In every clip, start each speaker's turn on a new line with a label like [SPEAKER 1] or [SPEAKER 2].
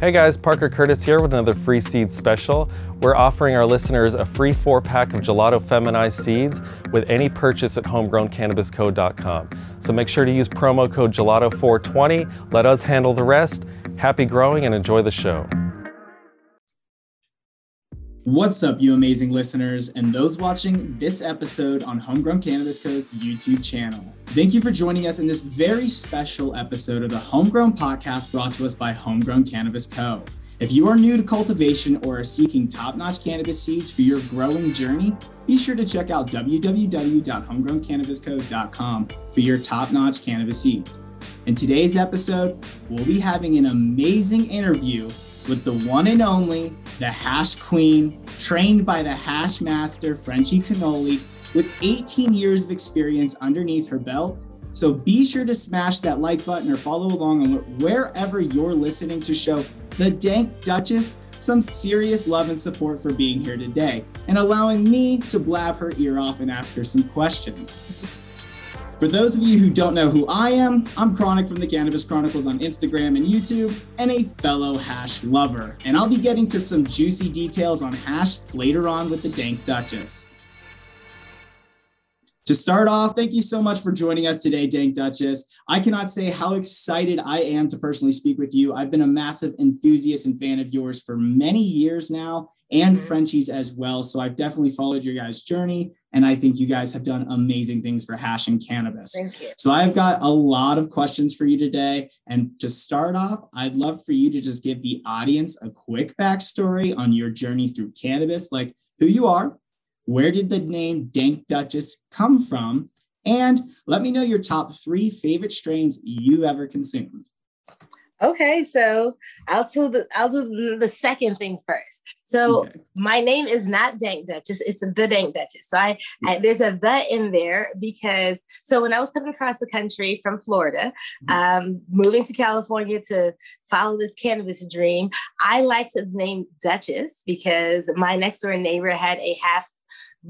[SPEAKER 1] Hey guys, Parker Curtis here with another free seed special. We're offering our listeners a free four pack of gelato feminized seeds with any purchase at homegrowncannabisco.com. So make sure to use promo code gelato420. Let us handle the rest. Happy growing and enjoy the show.
[SPEAKER 2] What's up, you amazing listeners, and those watching this episode on Homegrown Cannabis Co.'s YouTube channel. Thank you for joining us in this very special episode of the Homegrown Podcast brought to us by Homegrown Cannabis Co. If you are new to cultivation or are seeking top notch cannabis seeds for your growing journey, be sure to check out www.homegrowncannabisco.com for your top notch cannabis seeds. In today's episode, we'll be having an amazing interview with the one and only, the hash queen, trained by the hash master, Frenchie Cannoli, with 18 years of experience underneath her belt. So be sure to smash that like button or follow along on wherever you're listening to show the Dank Duchess some serious love and support for being here today and allowing me to blab her ear off and ask her some questions. For those of you who don't know who I am, I'm Chronic from the Cannabis Chronicles on Instagram and YouTube, and a fellow hash lover. And I'll be getting to some juicy details on hash later on with the Dank Duchess. To start off, thank you so much for joining us today, Dank Duchess. I cannot say how excited I am to personally speak with you. I've been a massive enthusiast and fan of yours for many years now, and mm-hmm. Frenchie's as well. So I've definitely followed your guys' journey, and I think you guys have done amazing things for hash and cannabis.
[SPEAKER 3] Thank you.
[SPEAKER 2] So I've got a lot of questions for you today. And to start off, I'd love for you to just give the audience a quick backstory on your journey through cannabis, like who you are, where did the name Dank Duchess come from? And let me know your top three favorite strains you ever consumed.
[SPEAKER 3] Okay, so I'll do the I'll do the second thing first. So okay. my name is not Dank Duchess; it's the Dank Duchess. So I, I, there's a the in there because so when I was coming across the country from Florida, mm-hmm. um, moving to California to follow this cannabis dream, I liked the name Duchess because my next door neighbor had a half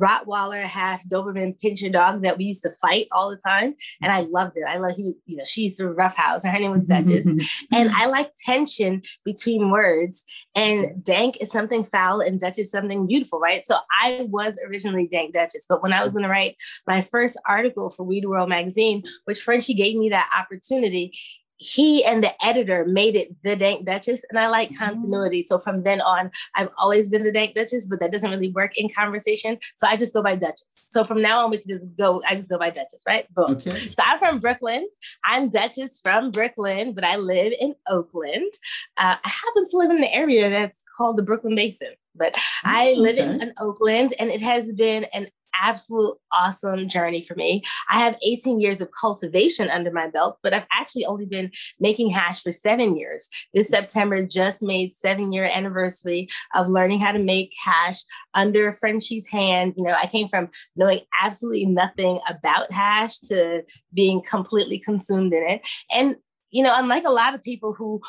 [SPEAKER 3] Rottweiler, half Doberman pinscher dog that we used to fight all the time. And I loved it. I love he you know, she used to roughhouse. Her name was Duchess. and I like tension between words. And dank is something foul and Duchess something beautiful, right? So I was originally Dank Duchess. But when I was gonna write my first article for Weed World magazine, which Frenchie gave me that opportunity, he and the editor made it the Dank Duchess, and I like mm-hmm. continuity. So from then on, I've always been the Dank Duchess, but that doesn't really work in conversation. So I just go by Duchess. So from now on, we can just go. I just go by Duchess, right? Boom. Okay. So I'm from Brooklyn. I'm Duchess from Brooklyn, but I live in Oakland. Uh, I happen to live in an area that's called the Brooklyn Basin but I live okay. in, in, Oakland and it has been an absolute awesome journey for me. I have 18 years of cultivation under my belt, but I've actually only been making hash for seven years. This September just made seven year anniversary of learning how to make hash under Frenchie's hand. You know, I came from knowing absolutely nothing about hash to being completely consumed in it. And you know, unlike a lot of people who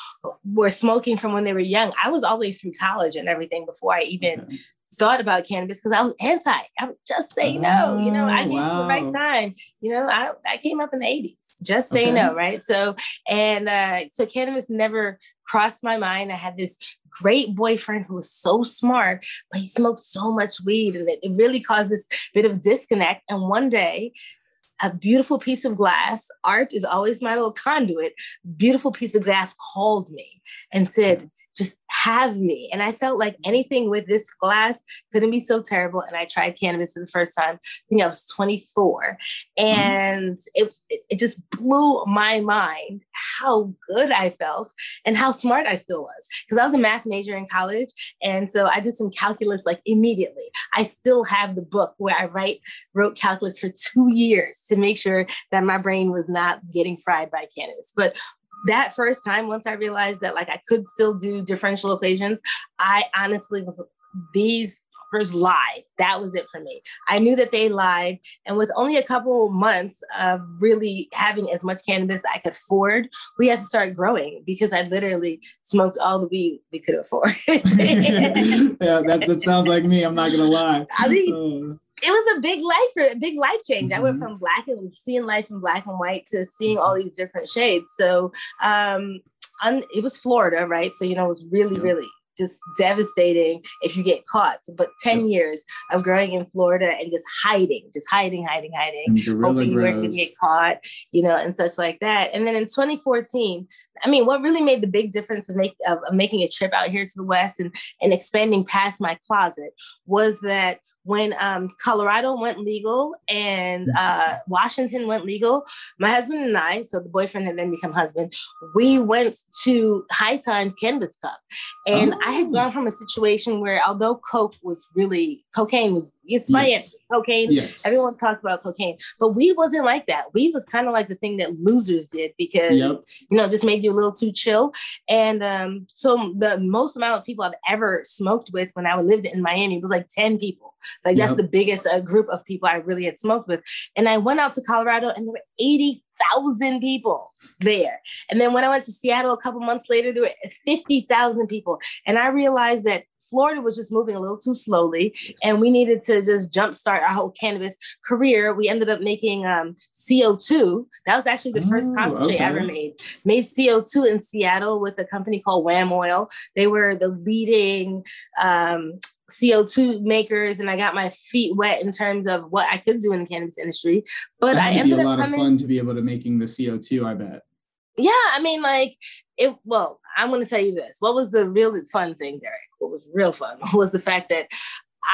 [SPEAKER 3] were smoking from when they were young, I was all the way through college and everything before I even thought about cannabis because I was anti. I would just say oh, no. You know, I came wow. the right time. You know, I, I came up in the 80s. Just say okay. no, right? So and uh, so cannabis never crossed my mind. I had this great boyfriend who was so smart, but he smoked so much weed, and it, it really caused this bit of disconnect. And one day, a beautiful piece of glass. Art is always my little conduit. Beautiful piece of glass called me and said, just have me. And I felt like anything with this glass couldn't be so terrible. And I tried cannabis for the first time. I think I was 24. And mm-hmm. it, it just blew my mind how good I felt and how smart I still was. Because I was a math major in college. And so I did some calculus like immediately. I still have the book where I write, wrote calculus for two years to make sure that my brain was not getting fried by cannabis. But that first time, once I realized that like I could still do differential equations, I honestly was these lied. That was it for me. I knew that they lied. And with only a couple months of really having as much cannabis I could afford, we had to start growing because I literally smoked all the weed we could afford. yeah,
[SPEAKER 2] that, that sounds like me. I'm not gonna lie.
[SPEAKER 3] I mean, uh it was a big life, a big life change. Mm-hmm. I went mm-hmm. from black and seeing life in black and white to seeing all these different shades. So, um, un, it was Florida, right? So you know, it was really, yeah. really just devastating if you get caught. But 10 years of growing in Florida and just hiding, just hiding, hiding, hiding, hoping you weren't going to get caught, you know, and such like that. And then in 2014, I mean, what really made the big difference of, make, of, of making a trip out here to the West and, and expanding past my closet was that when um, Colorado went legal and mm-hmm. uh, Washington went legal, my husband and I, so the boyfriend had then become husband, we went to High Times Cannabis Cup. And oh. I had gone oh. from a situation where, although Coke was really, cocaine was, it's my yes. cocaine. Yes. Everyone talked about cocaine, but weed wasn't like that. Weed was kind of like the thing that losers did because, yep. you know, just made you a little too chill. And um, so the most amount of people I've ever smoked with when I lived in Miami was like 10 people. Like that's the biggest uh, group of people I really had smoked with. And I went out to Colorado and there were 80,000 people there. And then when I went to Seattle a couple months later, there were 50,000 people. And I realized that Florida was just moving a little too slowly and we needed to just jumpstart our whole cannabis career. We ended up making um, CO2. That was actually the first concentrate okay. I ever made. Made CO2 in Seattle with a company called Wham Oil. They were the leading um, CO2 makers and I got my feet wet in terms of what I could do in the cannabis industry. But
[SPEAKER 2] that
[SPEAKER 3] I ended
[SPEAKER 2] be a lot of fun to be able to making the CO2, I bet.
[SPEAKER 3] Yeah, I mean, like it. Well, I'm going to tell you this. What was the real fun thing, Derek? What was real fun was the fact that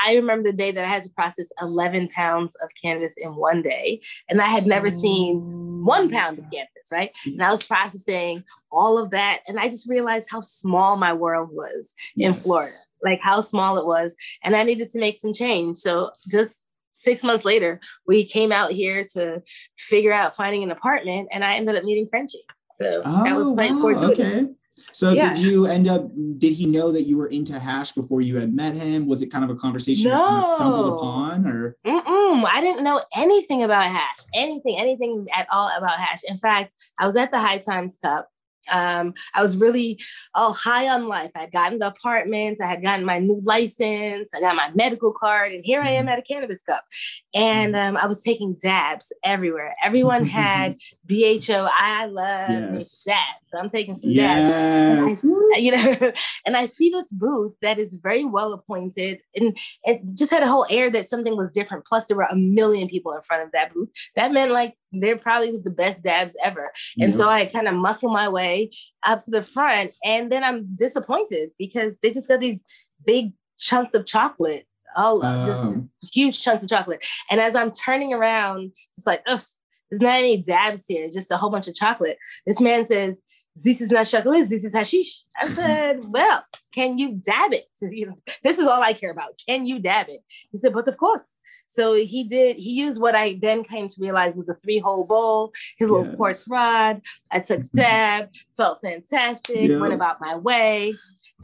[SPEAKER 3] I remember the day that I had to process 11 pounds of cannabis in one day, and I had never seen one pound of cannabis, right? Mm. And I was processing all of that, and I just realized how small my world was yes. in Florida like how small it was. And I needed to make some change. So just six months later, we came out here to figure out finding an apartment and I ended up meeting Frenchie. So oh, that was oh, quite
[SPEAKER 2] wow. Okay. So yeah. did you end up? Did he know that you were into hash before you had met him? Was it kind of a conversation no. you kind of stumbled upon, or?
[SPEAKER 3] Mm-mm, I didn't know anything about hash, anything, anything at all about hash. In fact, I was at the High Times Cup um, I was really oh high on life. I had gotten the apartments, I had gotten my new license, I got my medical card, and here I am mm-hmm. at a cannabis cup. And mm-hmm. um, I was taking dabs everywhere. Everyone had BHO. I love yes. dabs. So I'm taking some yes. dabs. I, you know, and I see this booth that is very well appointed and it just had a whole air that something was different. Plus, there were a million people in front of that booth. That meant like there probably was the best dabs ever. And so I kind of muscle my way up to the front. And then I'm disappointed because they just got these big chunks of chocolate. All oh. just, just, huge chunks of chocolate. And as I'm turning around, just like, ugh, there's not any dabs here, just a whole bunch of chocolate. This man says, this is not chocolate, this is hashish. I said, well, can you dab it? This is all I care about. Can you dab it? He said, but of course. So he did, he used what I then came to realize was a three hole bowl, his little quartz rod. I took dab, felt fantastic, went about my way.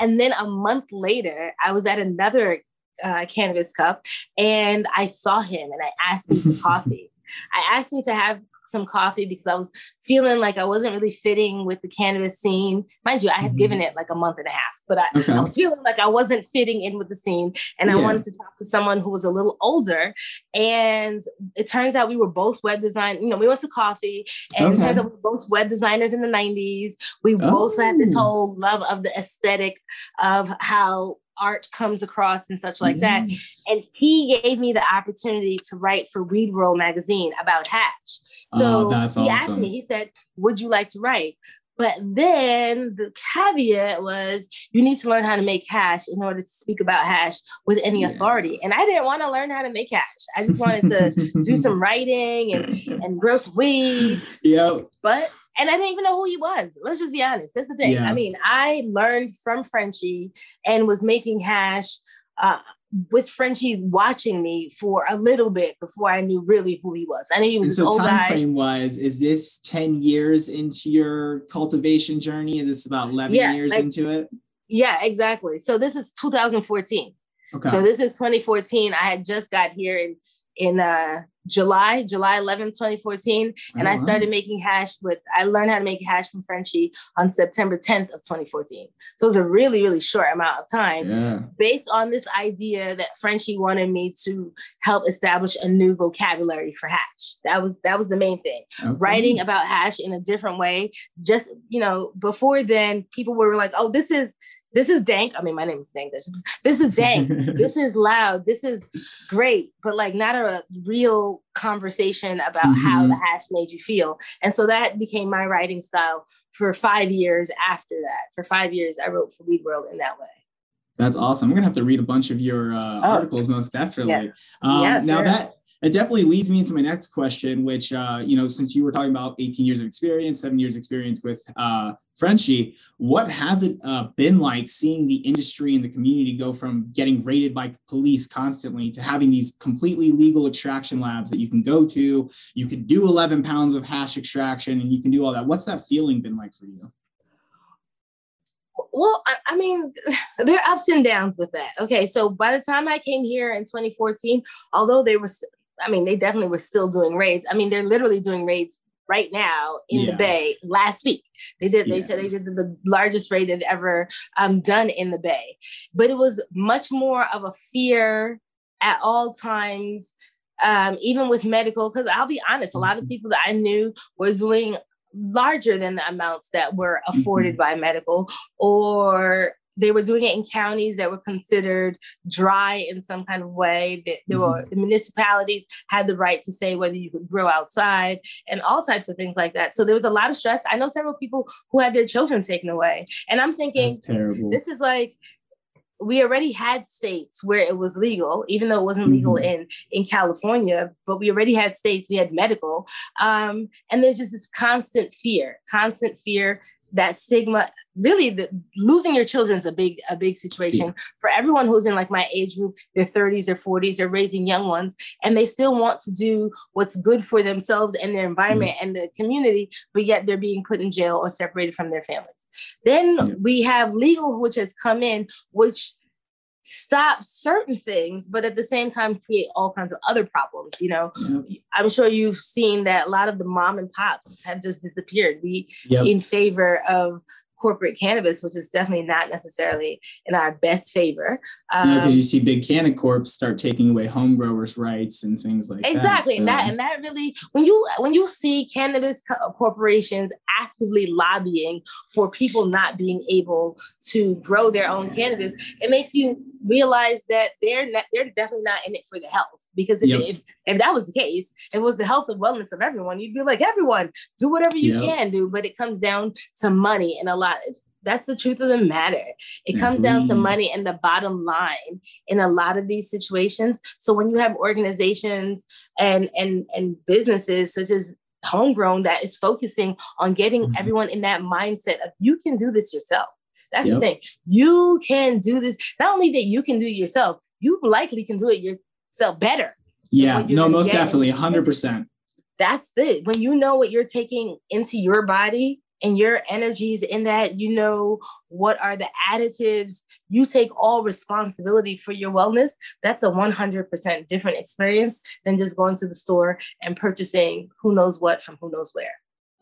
[SPEAKER 3] And then a month later, I was at another uh, cannabis cup and I saw him and I asked him to coffee. I asked him to have some coffee because I was feeling like I wasn't really fitting with the cannabis scene. Mind you, I had mm-hmm. given it like a month and a half, but I, okay. I, was feeling like I wasn't fitting in with the scene. And yeah. I wanted to talk to someone who was a little older. And it turns out we were both web design. You know, we went to coffee and okay. it turns out we were both web designers in the 90s. We oh. both had this oh. whole love of the aesthetic of how art comes across and such like yes. that. And he gave me the opportunity to write for Weed World magazine about hash. Oh, so oh, he awesome. asked me, he said, Would you like to write? But then the caveat was you need to learn how to make hash in order to speak about hash with any yeah. authority. And I didn't want to learn how to make hash. I just wanted to do some writing and, and grow some weed.
[SPEAKER 2] Yeah.
[SPEAKER 3] But and I didn't even know who he was. Let's just be honest. That's the thing. Yeah. I mean, I learned from Frenchie and was making hash uh, with Frenchie watching me for a little bit before I knew really who he was. I knew he was
[SPEAKER 2] and
[SPEAKER 3] so
[SPEAKER 2] time
[SPEAKER 3] guy.
[SPEAKER 2] frame wise, is this 10 years into your cultivation journey? And this about 11 yeah, years like, into it?
[SPEAKER 3] Yeah, exactly. So this is 2014. Okay. So this is 2014. I had just got here in in uh, July, July 11, 2014. And oh, I started making hash with, I learned how to make hash from Frenchy on September 10th of 2014. So it was a really, really short amount of time yeah. based on this idea that Frenchy wanted me to help establish a new vocabulary for hash. That was, that was the main thing. Okay. Writing about hash in a different way. Just, you know, before then people were like, oh, this is, this is dank. I mean, my name is Dank. This is dank. this is loud. This is great, but like not a real conversation about mm-hmm. how the hash made you feel. And so that became my writing style for five years after that. For five years, I wrote for Weed World in that way.
[SPEAKER 2] That's awesome. I'm gonna have to read a bunch of your uh, oh. articles, most definitely. Yeah. Um, yeah, now that it definitely leads me into my next question, which, uh, you know, since you were talking about 18 years of experience, seven years experience with uh, Frenchy, what has it uh, been like seeing the industry and the community go from getting raided by police constantly to having these completely legal extraction labs that you can go to, you can do 11 pounds of hash extraction and you can do all that. What's that feeling been like for you?
[SPEAKER 3] Well, I, I, mean, there are ups and downs with that. Okay, so by the time I came here in 2014, although they were st- I mean, they definitely were still doing raids. I mean, they're literally doing raids right now in yeah. the Bay last week. They did, they yeah. said they did the largest raid they've ever um, done in the Bay. But it was much more of a fear at all times, um, even with medical, because I'll be honest, a lot of mm-hmm. people that I knew were doing larger than the amounts that were afforded mm-hmm. by medical or they were doing it in counties that were considered dry in some kind of way. That There were mm-hmm. the municipalities had the right to say whether you could grow outside and all types of things like that. So there was a lot of stress. I know several people who had their children taken away, and I'm thinking, this is like we already had states where it was legal, even though it wasn't legal mm-hmm. in in California. But we already had states. We had medical, um, and there's just this constant fear, constant fear that stigma really the, losing your children is a big a big situation for everyone who's in like my age group their 30s or 40s they're raising young ones and they still want to do what's good for themselves and their environment mm. and the community but yet they're being put in jail or separated from their families then mm. we have legal which has come in which stop certain things, but at the same time create all kinds of other problems. You know, yep. I'm sure you've seen that a lot of the mom and pops have just disappeared. We yep. in favor of corporate cannabis, which is definitely not necessarily in our best favor.
[SPEAKER 2] Um, because you see big canna corps start taking away home growers' rights and things like
[SPEAKER 3] exactly. that. Exactly, so. and that and that really when you when you see cannabis co- corporations actively lobbying for people not being able to grow their own cannabis, it makes you realize that they're not, they're definitely not in it for the health. Because if, yep. if if that was the case, it was the health and wellness of everyone, you'd be like everyone do whatever you yep. can do. But it comes down to money and a lot. That's the truth of the matter. It comes down to money and the bottom line in a lot of these situations. So when you have organizations and and and businesses such as homegrown that is focusing on getting mm-hmm. everyone in that mindset of you can do this yourself that's yep. the thing. You can do this. Not only that you can do it yourself, you likely can do it yourself better.
[SPEAKER 2] Yeah, no, most definitely, 100%.
[SPEAKER 3] That's it. When you know what you're taking into your body and your energies in that, you know what are the additives, you take all responsibility for your wellness. That's a 100% different experience than just going to the store and purchasing who knows what from who knows where.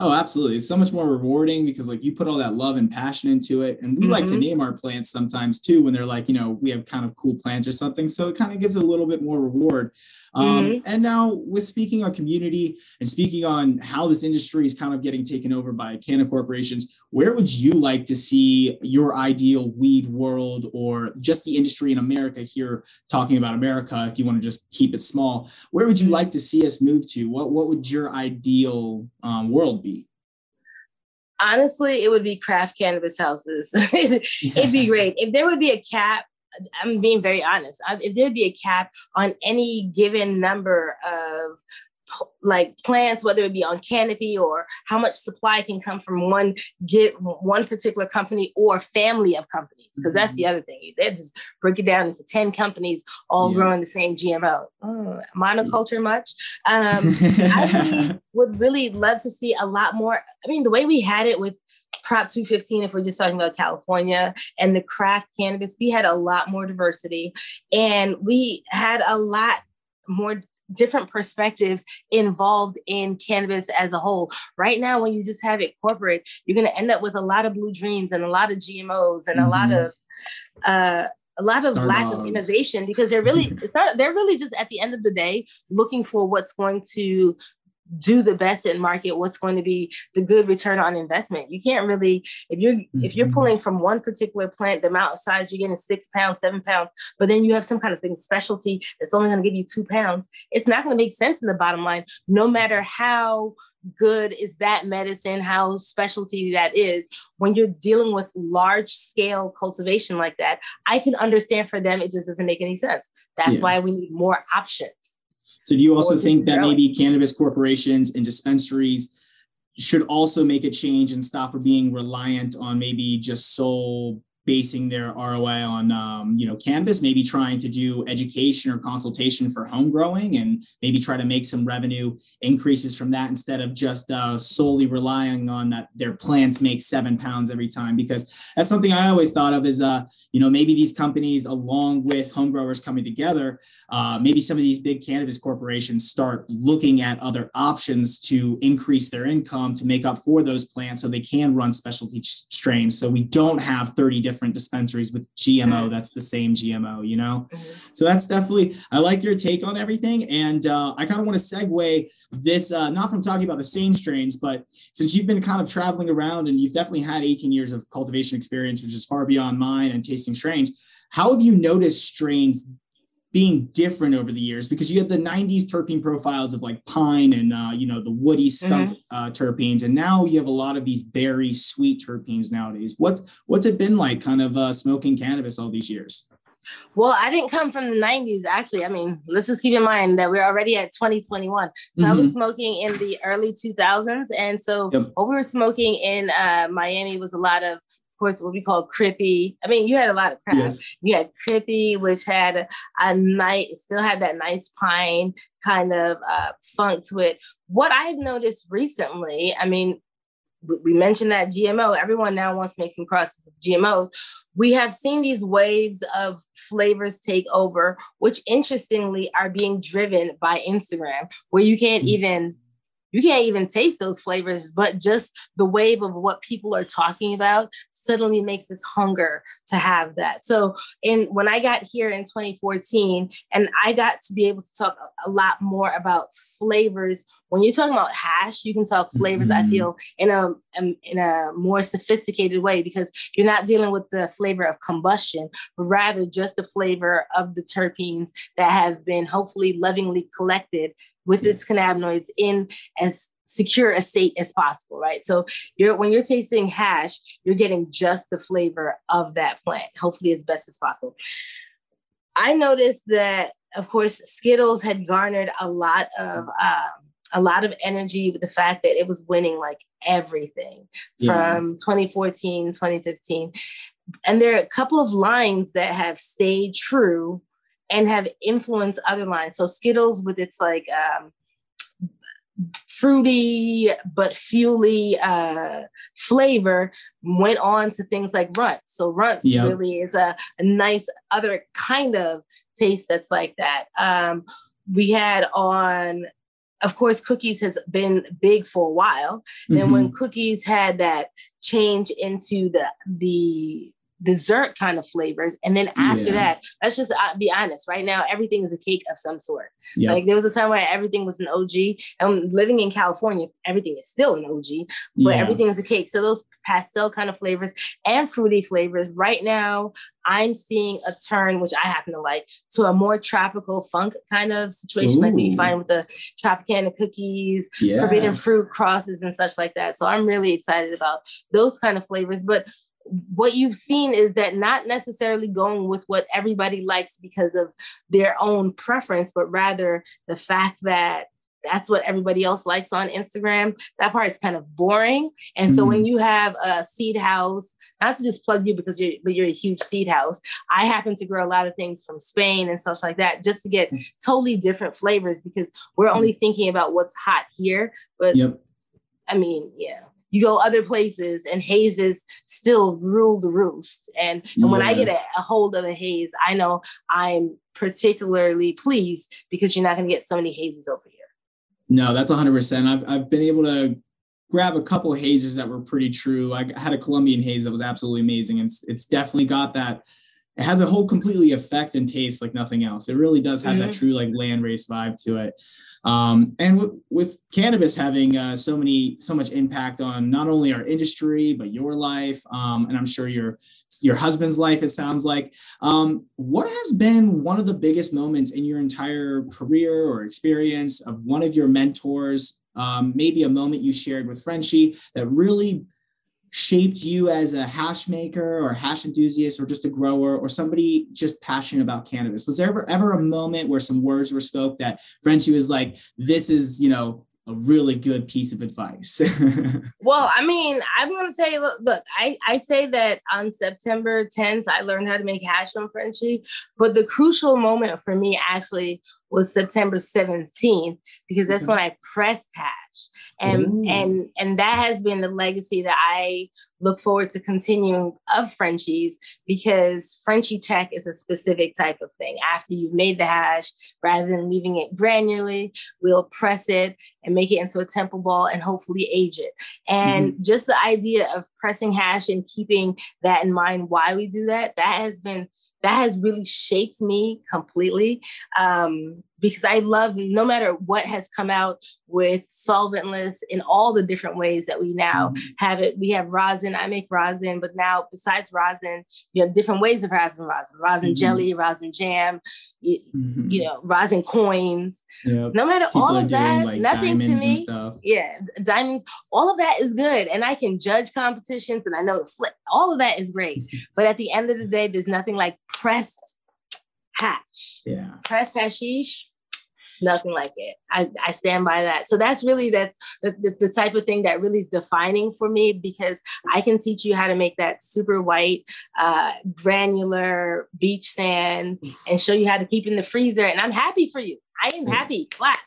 [SPEAKER 2] Oh, absolutely. It's so much more rewarding because like you put all that love and passion into it. And we mm-hmm. like to mm-hmm. name our plants sometimes too when they're like, you know, we have kind of cool plants or something. So it kind of gives a little bit more reward. Um, mm-hmm. And now with speaking on community and speaking on how this industry is kind of getting taken over by canna corporations, where would you like to see your ideal weed world or just the industry in America here talking about America, if you want to just keep it small, where would you mm-hmm. like to see us move to? What, what would your ideal um, world be?
[SPEAKER 3] Honestly, it would be craft cannabis houses. It'd be great. If there would be a cap, I'm being very honest. Uh, if there'd be a cap on any given number of like plants, whether it be on canopy or how much supply can come from one get one particular company or family of companies. Because mm-hmm. that's the other thing. They just break it down into 10 companies all yeah. growing the same GMO. Oh, monoculture much? Um, I really would really love to see a lot more. I mean, the way we had it with Prop 215, if we're just talking about California and the craft cannabis, we had a lot more diversity and we had a lot more different perspectives involved in cannabis as a whole. Right now, when you just have it corporate, you're going to end up with a lot of blue dreams and a lot of GMOs and mm-hmm. a lot mm-hmm. of uh, a lot of Star lack dogs. of innovation because they're really it's not, they're really just at the end of the day looking for what's going to do the best in market what's going to be the good return on investment you can't really if you're mm-hmm. if you're mm-hmm. pulling from one particular plant the amount of size you're getting six pounds seven pounds but then you have some kind of thing specialty that's only going to give you two pounds it's not going to make sense in the bottom line no matter how good is that medicine how specialty that is when you're dealing with large scale cultivation like that i can understand for them it just doesn't make any sense that's yeah. why we need more options
[SPEAKER 2] so do you also think that maybe cannabis corporations and dispensaries should also make a change and stop being reliant on maybe just sole basing their ROI on um, you know cannabis, maybe trying to do education or consultation for home growing, and maybe try to make some revenue increases from that instead of just uh, solely relying on that their plants make seven pounds every time. Because that's something I always thought of as uh, you know maybe these companies along with home growers coming together, uh, maybe some of these big cannabis corporations start looking at other options to increase their income to make up for those plants, so they can run specialty strains. So we don't have 30 different different dispensaries with GMO that's the same GMO, you know? Mm-hmm. So that's definitely, I like your take on everything. And uh, I kind of want to segue this, uh, not from talking about the same strains, but since you've been kind of traveling around and you've definitely had 18 years of cultivation experience, which is far beyond mine and tasting strains, how have you noticed strains being different over the years because you had the 90s terpene profiles of like pine and uh, you know the woody skunk mm-hmm. uh, terpenes and now you have a lot of these berry sweet terpenes nowadays what's what's it been like kind of uh, smoking cannabis all these years
[SPEAKER 3] well, I didn't come from the 90s, actually. I mean, let's just keep in mind that we're already at 2021. So mm-hmm. I was mm-hmm. smoking in the early 2000s. And so yep. what we were smoking in uh, Miami was a lot of course, what we call crippy. I mean, you had a lot of crap. Yes. You had crippy, which had a, a nice, still had that nice pine kind of uh, funk to it. What I've noticed recently, I mean, we mentioned that GMO, everyone now wants to make some crosses with GMOs. We have seen these waves of flavors take over, which interestingly are being driven by Instagram, where you can't mm-hmm. even you can't even taste those flavors, but just the wave of what people are talking about suddenly makes us hunger to have that. So, in when I got here in 2014, and I got to be able to talk a lot more about flavors. When you're talking about hash, you can talk flavors. Mm-hmm. I feel in a in a more sophisticated way because you're not dealing with the flavor of combustion, but rather just the flavor of the terpenes that have been hopefully lovingly collected with its cannabinoids in as secure a state as possible, right? So you're when you're tasting hash, you're getting just the flavor of that plant, hopefully as best as possible. I noticed that, of course, Skittles had garnered a lot of um, a lot of energy with the fact that it was winning like everything yeah. from 2014, 2015. And there are a couple of lines that have stayed true and have influenced other lines. So Skittles with its like um, fruity but fuely uh, flavor went on to things like runts. So runts yep. really is a, a, nice other kind of taste that's like that. Um, we had on, of course, cookies has been big for a while. Mm-hmm. Then when cookies had that change into the the dessert kind of flavors. And then after yeah. that, let's just uh, be honest. Right now, everything is a cake of some sort. Yep. Like there was a time where everything was an OG. And living in California, everything is still an OG, but yeah. everything is a cake. So those pastel kind of flavors and fruity flavors. Right now, I'm seeing a turn, which I happen to like, to a more tropical funk kind of situation, Ooh. like we find with the Tropicana cookies, yeah. forbidden fruit crosses, and such like that. So I'm really excited about those kind of flavors. But what you've seen is that not necessarily going with what everybody likes because of their own preference, but rather the fact that that's what everybody else likes on Instagram. That part is kind of boring. And so when mm-hmm. you have a seed house, not to just plug you because you're but you're a huge seed house. I happen to grow a lot of things from Spain and such like that, just to get mm. totally different flavors because we're only mm. thinking about what's hot here. But yep. I mean, yeah you go other places and hazes still rule the roost. And, and yeah. when I get a, a hold of a haze, I know I'm particularly pleased because you're not going to get so many hazes over here.
[SPEAKER 2] No, that's 100%. I've, I've been able to grab a couple hazers that were pretty true. I had a Colombian haze that was absolutely amazing. And it's, it's definitely got that it has a whole completely effect and taste like nothing else. It really does have mm-hmm. that true like land race vibe to it. Um, and w- with cannabis having uh, so many, so much impact on not only our industry but your life, um, and I'm sure your your husband's life. It sounds like. Um, what has been one of the biggest moments in your entire career or experience of one of your mentors? Um, maybe a moment you shared with Frenchie that really shaped you as a hash maker or hash enthusiast or just a grower or somebody just passionate about cannabis? Was there ever, ever a moment where some words were spoke that Frenchie was like, this is, you know, a really good piece of advice?
[SPEAKER 3] well, I mean, I'm going to say, look, look, I, I say that on September 10th, I learned how to make hash from Frenchie, but the crucial moment for me actually was September 17th because that's mm-hmm. when I pressed hash and and and that has been the legacy that I look forward to continuing of Frenchies because Frenchie tech is a specific type of thing. After you've made the hash, rather than leaving it granularly, we'll press it and make it into a temple ball and hopefully age it. And mm-hmm. just the idea of pressing hash and keeping that in mind why we do that, that has been that has really shaped me completely. Um, because I love no matter what has come out with solventless in all the different ways that we now mm-hmm. have it. We have rosin, I make rosin, but now besides rosin, you have different ways of rosin, rosin, rosin mm-hmm. jelly, rosin jam, you, mm-hmm. you, know, rosin coins. Yep. No matter People all of that, like nothing to me. Yeah, diamonds, all of that is good. And I can judge competitions and I know the flip. All of that is great. but at the end of the day, there's nothing like pressed hash.
[SPEAKER 2] Yeah.
[SPEAKER 3] Pressed hashish nothing like it. I, I stand by that. So that's really that's the, the, the, type of thing that really is defining for me because I can teach you how to make that super white, uh, granular beach sand and show you how to keep in the freezer. And I'm happy for you. I am happy. Flats.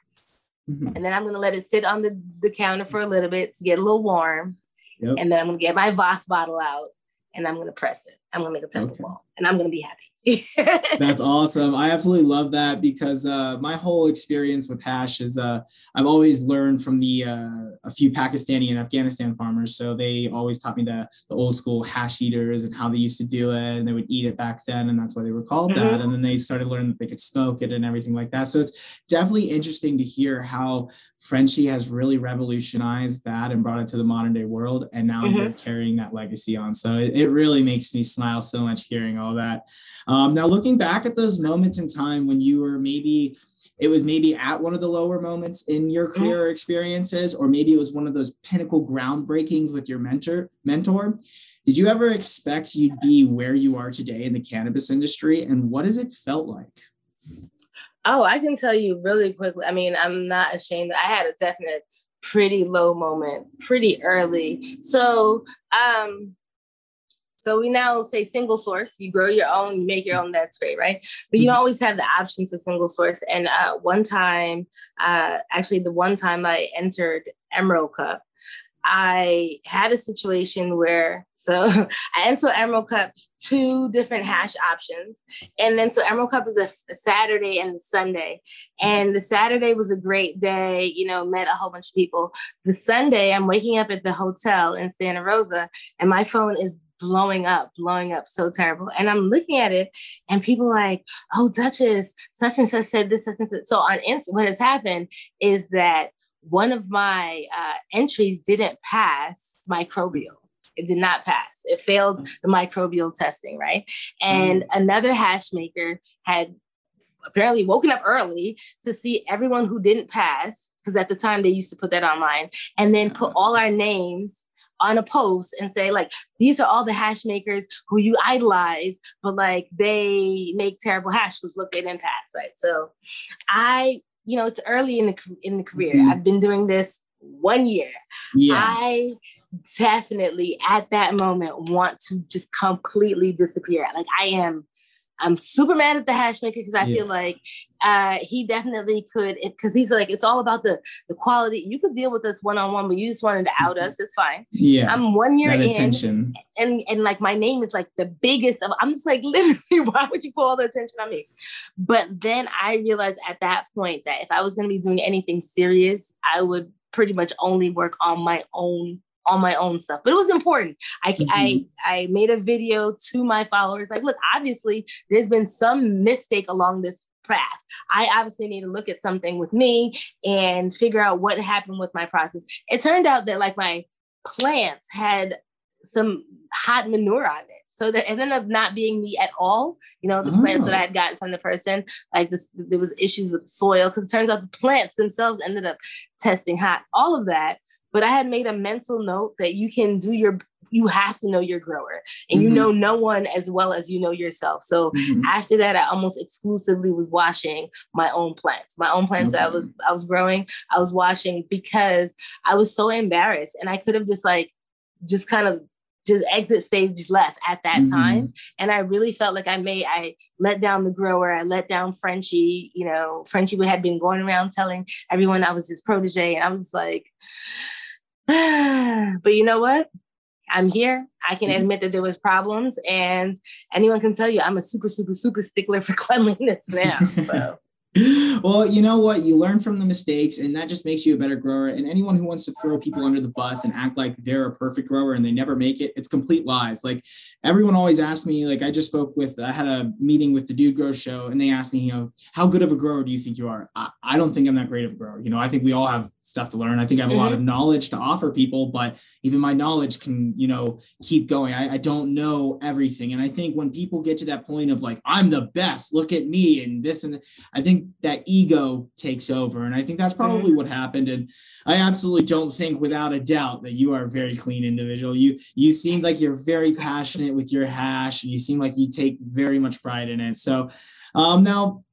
[SPEAKER 3] Mm-hmm. And then I'm gonna let it sit on the, the counter for a little bit to get a little warm. Yep. And then I'm gonna get my Voss bottle out and I'm gonna press it. I'm gonna make a temple okay. ball and I'm gonna be happy.
[SPEAKER 2] That's awesome. I absolutely love that because uh, my whole experience with hash is uh, I've always learned from the uh, a few Pakistani and Afghanistan farmers. So they always taught me the, the old school hash eaters and how they used to do it, and they would eat it back then, and that's why they were called mm-hmm. that. And then they started learning that they could smoke it and everything like that. So it's definitely interesting to hear how Frenchie has really revolutionized that and brought it to the modern day world, and now mm-hmm. you're carrying that legacy on. So it, it really makes me smile so much hearing all that. Um, now, looking back at those moments in time when you were maybe it was maybe at one of the lower moments in your mm-hmm. career experiences, or maybe it was one of those pinnacle groundbreakings with your mentor. Mentor, did you ever expect you'd be where you are today in the cannabis industry, and what has it felt like?
[SPEAKER 3] Oh, I can tell you really quickly. I mean, I'm not ashamed. I had a definite pretty low moment pretty early. So, um, so we now say single source. You grow your own, you make your own. That's great, right? But you don't mm-hmm. always have the options of single source. And uh, one time, uh, actually, the one time I entered Emerald Cup, I had a situation where so I entered Emerald Cup two different hash options, and then so Emerald Cup is a, a, Saturday and a Sunday, and the Saturday was a great day. You know, met a whole bunch of people. The Sunday, I'm waking up at the hotel in Santa Rosa, and my phone is blowing up, blowing up so terrible. And I'm looking at it, and people like, "Oh, Duchess, such and such said this, such and such." So on Insta, what has happened is that one of my uh, entries didn't pass microbial. It did not pass. It failed the microbial testing, right? And mm. another hash maker had apparently woken up early to see everyone who didn't pass, because at the time they used to put that online, and then put all our names on a post and say like these are all the hash makers who you idolize but like they make terrible hash because look at didn't right so i you know it's early in the in the career mm-hmm. i've been doing this one year yeah. i definitely at that moment want to just completely disappear like i am I'm super mad at the hash maker because I yeah. feel like uh, he definitely could because he's like it's all about the the quality. You could deal with us one on one, but you just wanted to out us. It's fine.
[SPEAKER 2] Yeah,
[SPEAKER 3] I'm one year that in, attention. and and like my name is like the biggest of. I'm just like literally, why would you put all the attention on me? But then I realized at that point that if I was going to be doing anything serious, I would pretty much only work on my own on my own stuff but it was important I, mm-hmm. I i made a video to my followers like look obviously there's been some mistake along this path i obviously need to look at something with me and figure out what happened with my process it turned out that like my plants had some hot manure on it so that ended up not being me at all. You know, the oh. plants that I oh. had gotten from the person, like this, there was issues with soil because it turns out the plants themselves ended up testing hot. All of that but I had made a mental note that you can do your you have to know your grower and mm-hmm. you know no one as well as you know yourself. So mm-hmm. after that, I almost exclusively was washing my own plants, my own plants okay. that I was I was growing. I was washing because I was so embarrassed, and I could have just like just kind of just exit stage left at that mm-hmm. time. And I really felt like I made, I let down the grower, I let down Frenchie, you know, Frenchie had been going around telling everyone I was his protege. And I was like, but you know what? I'm here. I can mm-hmm. admit that there was problems, and anyone can tell you I'm a super, super, super stickler for cleanliness now. So
[SPEAKER 2] well, you know what? You learn from the mistakes, and that just makes you a better grower. And anyone who wants to throw people under the bus and act like they're a perfect grower and they never make it, it's complete lies. Like everyone always asks me, like I just spoke with, I had a meeting with the Dude Grow Show, and they asked me, you know, how good of a grower do you think you are? I, I don't think I'm that great of a grower. You know, I think we all have stuff to learn. I think I have a mm-hmm. lot of knowledge to offer people, but even my knowledge can, you know, keep going. I, I don't know everything. And I think when people get to that point of like, I'm the best, look at me and this and I think that ego takes over. And I think that's probably what happened. And I absolutely don't think without a doubt that you are a very clean individual. You you seem like you're very passionate with your hash and you seem like you take very much pride in it. So um, now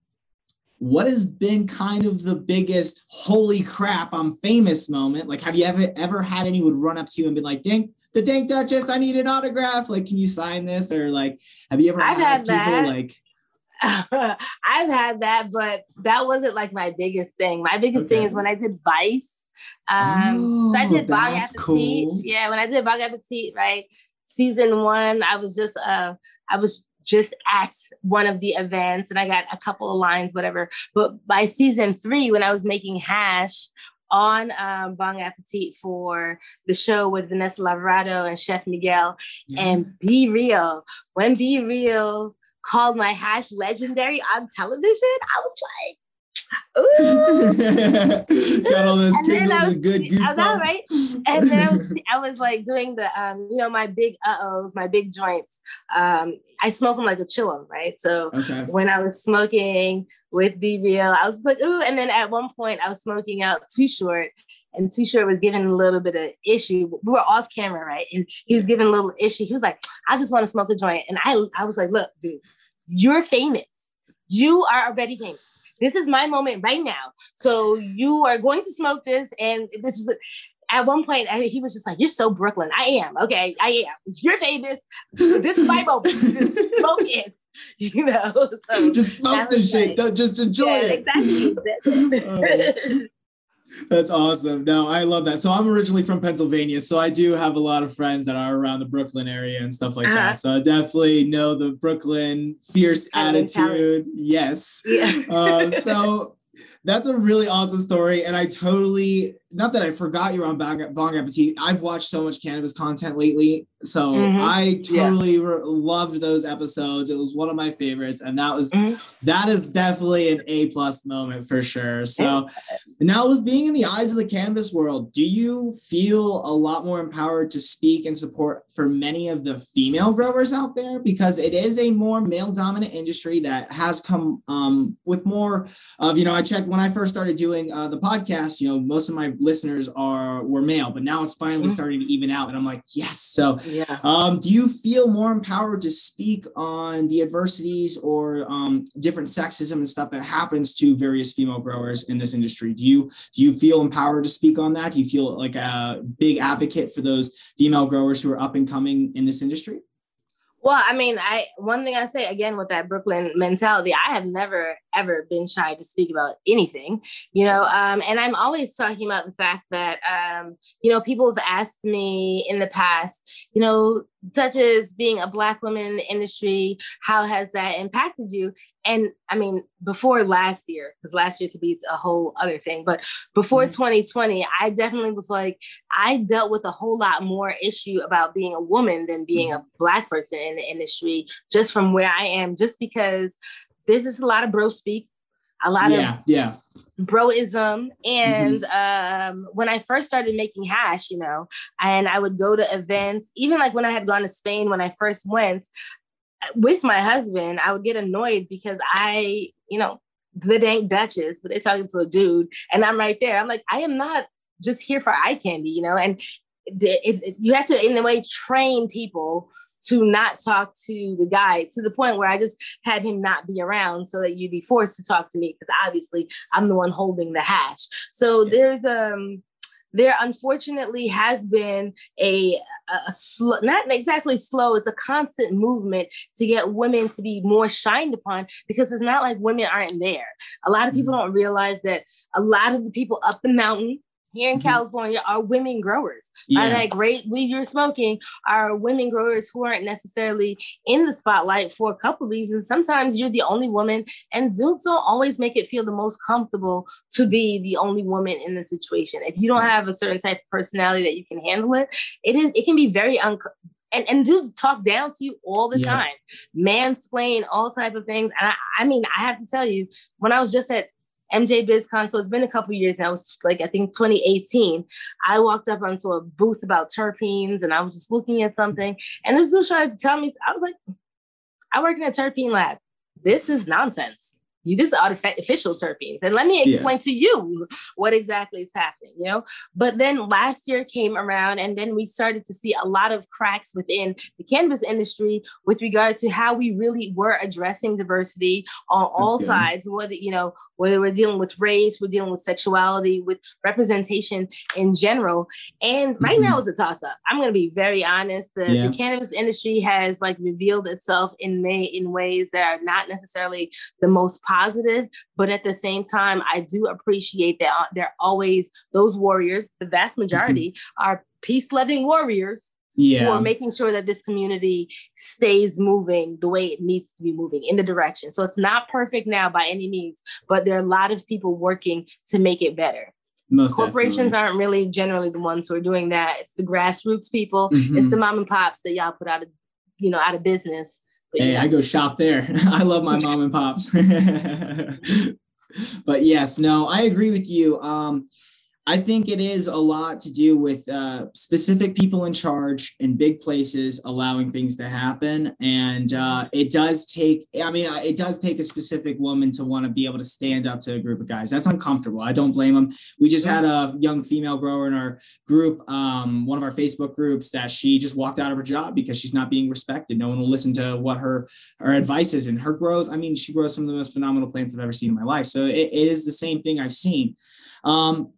[SPEAKER 2] what has been kind of the biggest holy crap I'm famous moment? Like, have you ever ever had anyone run up to you and been like, "Dang, the Dank Duchess, I need an autograph. Like, can you sign this?" Or like, have you ever
[SPEAKER 3] I've
[SPEAKER 2] had,
[SPEAKER 3] had
[SPEAKER 2] people like?
[SPEAKER 3] I've had that, but that wasn't like my biggest thing. My biggest okay. thing is when I did Vice. Um, oh, so I did Bong Appetit. Cool. Yeah, when I did Bong Appetit, right? Season one, I was just uh, I was just at one of the events and I got a couple of lines, whatever. But by season three, when I was making hash on um, Bong Appetit for the show with Vanessa Lavorato and Chef Miguel, yeah. and B-Real, when B-Real called my hash legendary on television, I was like.
[SPEAKER 2] Got all those tingles and good goosebumps. Know,
[SPEAKER 3] right? And then I was, I was like doing the, um, you know, my big uh-ohs, my big joints. Um, I smoke them like a chillum, right? So okay. when I was smoking with B-Real, I was like, ooh. And then at one point I was smoking out Too Short and Too Short was giving a little bit of issue. We were off camera, right? And he was giving a little issue. He was like, I just want to smoke a joint. And I, I was like, look, dude, you're famous. You are already famous this is my moment right now. So you are going to smoke this, and this is. At one point, he was just like, "You're so Brooklyn." I am. Okay, I am. You're famous. This is my moment. smoke it. You know.
[SPEAKER 2] So just smoke the shit. Don't just enjoy yeah, it. Exactly. That's awesome. No, I love that. So I'm originally from Pennsylvania, so I do have a lot of friends that are around the Brooklyn area and stuff like uh-huh. that. So I definitely know the Brooklyn fierce attitude. Yes. Yeah. um, so that's a really awesome story, and I totally not that I forgot you were on Bong, Bong Appetit. I've watched so much cannabis content lately, so mm-hmm. I totally yeah. re- loved those episodes. It was one of my favorites, and that was mm-hmm. that is definitely an A plus moment for sure. So now, with being in the eyes of the cannabis world, do you feel a lot more empowered to speak and support for many of the female growers out there because it is a more male dominant industry that has come um, with more of you know. I checked when I first started doing uh, the podcast. You know, most of my listeners are were male, but now it's finally mm-hmm. starting to even out. And I'm like, yes. So yeah. Um, do you feel more empowered to speak on the adversities or um, different sexism and stuff that happens to various female growers in this industry? Do you do you feel empowered to speak on that? Do you feel like a big advocate for those female growers who are up and coming in this industry?
[SPEAKER 3] Well, I mean, I one thing I say again with that Brooklyn mentality, I have never ever been shy to speak about anything, you know, um, and I'm always talking about the fact that um, you know people have asked me in the past, you know, such as being a black woman in the industry, how has that impacted you? and I mean, before last year, because last year could be a whole other thing, but before mm-hmm. 2020, I definitely was like, I dealt with a whole lot more issue about being a woman than being mm-hmm. a black person in the industry, just from where I am, just because there's just a lot of bro speak, a lot of
[SPEAKER 2] yeah,
[SPEAKER 3] of
[SPEAKER 2] yeah.
[SPEAKER 3] Broism. And mm-hmm. um, when I first started making hash, you know, and I would go to events, even like when I had gone to Spain when I first went, with my husband, I would get annoyed because I, you know, the dank Duchess, but they're talking to a dude, and I'm right there. I'm like, I am not just here for eye candy, you know. And it, it, you have to, in a way, train people to not talk to the guy to the point where I just had him not be around so that you'd be forced to talk to me because obviously I'm the one holding the hash. So yeah. there's um there unfortunately has been a, a slow, not exactly slow, it's a constant movement to get women to be more shined upon because it's not like women aren't there. A lot of people mm-hmm. don't realize that a lot of the people up the mountain here in mm-hmm. California are women growers. Yeah. that great weed you're smoking are women growers who aren't necessarily in the spotlight for a couple reasons. Sometimes you're the only woman, and Zooms don't always make it feel the most comfortable to be the only woman in the situation. If you don't have a certain type of personality that you can handle it, it is it can be very un- and, and dudes talk down to you all the yeah. time, mansplain all type of things. And I, I mean, I have to tell you, when I was just at MJ BizCon. So it's been a couple years now. It was like I think 2018. I walked up onto a booth about terpenes and I was just looking at something. And this dude tried to tell me, I was like, I work in a terpene lab. This is nonsense you this artificial terpenes and let me explain yeah. to you what exactly is happening you know but then last year came around and then we started to see a lot of cracks within the cannabis industry with regard to how we really were addressing diversity on That's all good. sides whether you know whether we're dealing with race we're dealing with sexuality with representation in general and right mm-hmm. now is a toss up i'm going to be very honest the, yeah. the cannabis industry has like revealed itself in may in ways that are not necessarily the most positive positive, but at the same time, I do appreciate that uh, they're always those warriors. The vast majority mm-hmm. are peace loving warriors yeah. who are making sure that this community stays moving the way it needs to be moving in the direction. So it's not perfect now by any means, but there are a lot of people working to make it better. Most Corporations definitely. aren't really generally the ones who are doing that. It's the grassroots people. Mm-hmm. It's the mom and pops that y'all put out of, you know, out of business
[SPEAKER 2] hey. I go shop there. I love my mom and pops. but yes, no, I agree with you. Um, I think it is a lot to do with uh, specific people in charge in big places allowing things to happen, and uh, it does take. I mean, uh, it does take a specific woman to want to be able to stand up to a group of guys. That's uncomfortable. I don't blame them. We just had a young female grower in our group, um, one of our Facebook groups, that she just walked out of her job because she's not being respected. No one will listen to what her her advice is, and her grows. I mean, she grows some of the most phenomenal plants I've ever seen in my life. So it, it is the same thing I've seen. Um,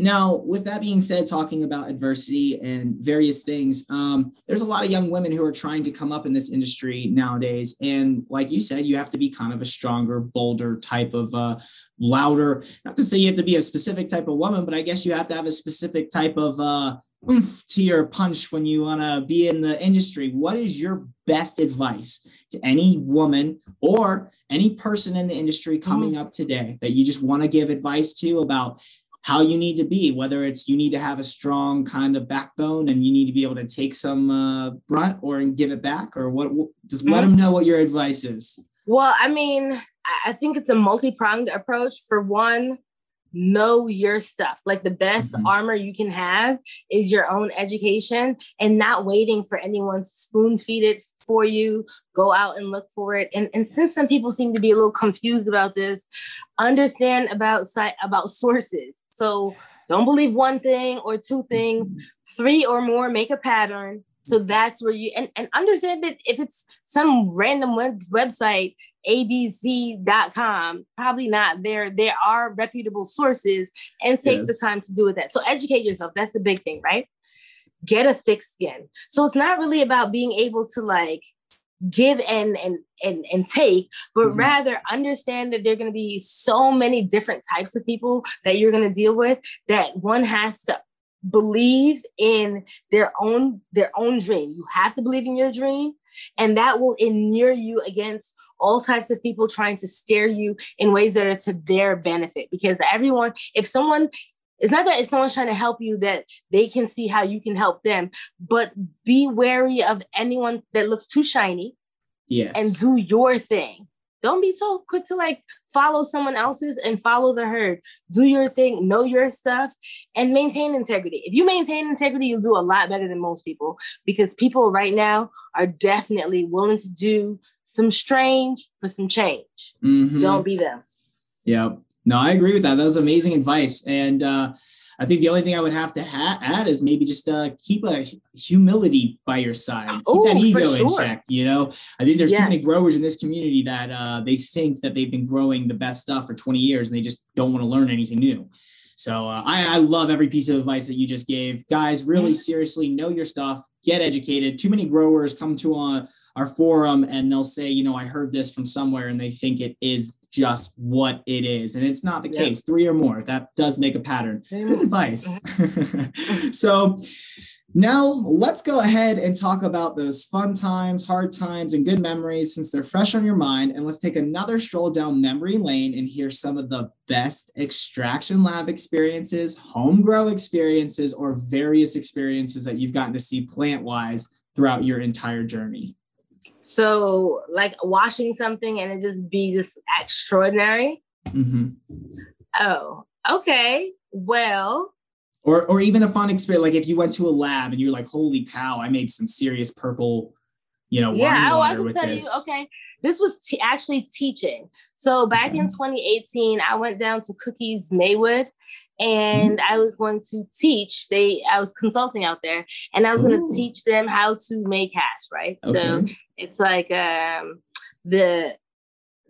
[SPEAKER 2] now, with that being said, talking about adversity and various things, um, there's a lot of young women who are trying to come up in this industry nowadays. And like you said, you have to be kind of a stronger, bolder type of uh, louder. Not to say you have to be a specific type of woman, but I guess you have to have a specific type of uh, oomph to your punch when you want to be in the industry. What is your best advice to any woman or any person in the industry coming mm. up today that you just want to give advice to about how you need to be, whether it's you need to have a strong kind of backbone and you need to be able to take some uh, brunt or give it back, or what? just let them know what your advice is.
[SPEAKER 3] Well, I mean, I think it's a multi pronged approach. For one, know your stuff. Like the best mm-hmm. armor you can have is your own education and not waiting for anyone to spoon feed it for you. Go out and look for it. And, and since some people seem to be a little confused about this, understand about site about sources. So don't believe one thing or two things, three or more, make a pattern. So that's where you and, and understand that if it's some random web, website, abc.com, probably not there. There are reputable sources and take yes. the time to do with that. So educate yourself. That's the big thing, right? get a thick skin. So it's not really about being able to like give and and and, and take but mm-hmm. rather understand that there are going to be so many different types of people that you're going to deal with that one has to believe in their own their own dream you have to believe in your dream and that will inure you against all types of people trying to steer you in ways that are to their benefit because everyone if someone it's not that if someone's trying to help you that they can see how you can help them, but be wary of anyone that looks too shiny.
[SPEAKER 2] Yes.
[SPEAKER 3] And do your thing. Don't be so quick to like follow someone else's and follow the herd. Do your thing, know your stuff, and maintain integrity. If you maintain integrity, you'll do a lot better than most people because people right now are definitely willing to do some strange for some change. Mm-hmm. Don't be them.
[SPEAKER 2] Yep. No, I agree with that. That was amazing advice. And uh, I think the only thing I would have to ha- add is maybe just uh, keep a humility by your side. Keep Ooh, that ego sure. in check. You know, I think there's yes. too many growers in this community that uh, they think that they've been growing the best stuff for 20 years and they just don't want to learn anything new. So uh, I, I, love every piece of advice that you just gave. Guys, really seriously know your stuff, get educated. Too many growers come to uh, our forum and they'll say, you know, I heard this from somewhere and they think it is just what it is. And it's not the yes. case. Three or more. That does make a pattern. Good advice. Uh-huh. so now let's go ahead and talk about those fun times, hard times, and good memories since they're fresh on your mind. And let's take another stroll down memory lane and hear some of the best extraction lab experiences, home grow experiences, or various experiences that you've gotten to see plant wise throughout your entire journey.
[SPEAKER 3] So, like washing something and it just be just extraordinary. Mm-hmm. Oh, okay. Well,
[SPEAKER 2] or or even a fun experience, like if you went to a lab and you're like, "Holy cow! I made some serious purple, you know, yeah." Oh, I can tell this.
[SPEAKER 3] you. Okay, this was t- actually teaching. So back okay. in 2018, I went down to Cookies Maywood and mm-hmm. I was going to teach. They I was consulting out there and I was going to teach them how to make hash, right? Okay. So it's like um the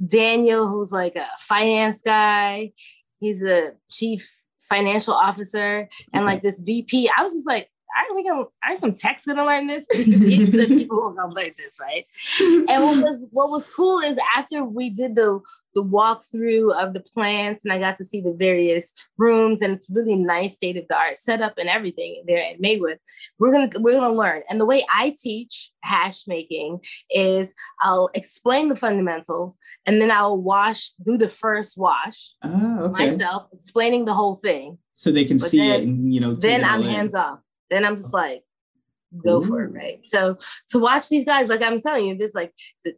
[SPEAKER 3] Daniel who's like a finance guy. He's a chief financial officer and okay. like this VP. I was just like aren't we gonna aren't some techs gonna learn this? the people are gonna learn this, right? And what was what was cool is after we did the the walkthrough of the plants and I got to see the various rooms and it's really nice state of the art setup and everything there at Maywood. We're gonna we're gonna learn. And the way I teach hash making is I'll explain the fundamentals and then I'll wash do the first wash oh, okay. myself, explaining the whole thing.
[SPEAKER 2] So they can but see then, it and you know
[SPEAKER 3] then I'm hands off then I'm just oh. like, go Ooh. for it, right? So to watch these guys, like I'm telling you, this like the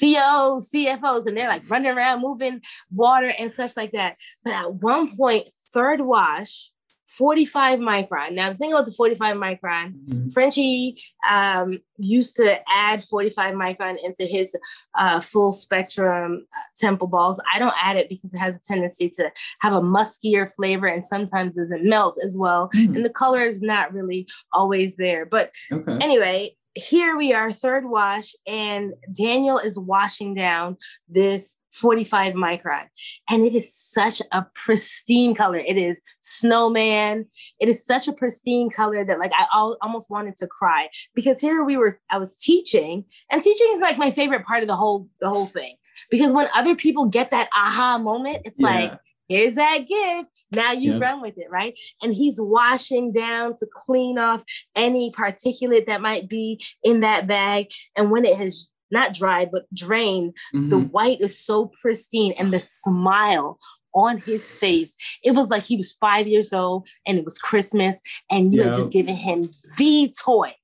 [SPEAKER 3] COs, CFOs, and they're like running around moving water and such like that. But at one point, third wash, 45 micron. Now, the thing about the 45 micron, mm-hmm. Frenchie um, used to add 45 micron into his uh, full spectrum uh, temple balls. I don't add it because it has a tendency to have a muskier flavor and sometimes doesn't melt as well. Mm-hmm. And the color is not really always there. But okay. anyway, here we are, third wash, and Daniel is washing down this 45 micron. And it is such a pristine color. It is snowman. It is such a pristine color that like I almost wanted to cry because here we were, I was teaching, and teaching is like my favorite part of the whole the whole thing. Because when other people get that aha moment, it's yeah. like, here's that gift. Now you yep. run with it, right? And he's washing down to clean off any particulate that might be in that bag. And when it has not dried, but drained. Mm-hmm. The white is so pristine and the smile on his face. It was like he was five years old and it was Christmas and you yep. had just given him the toy.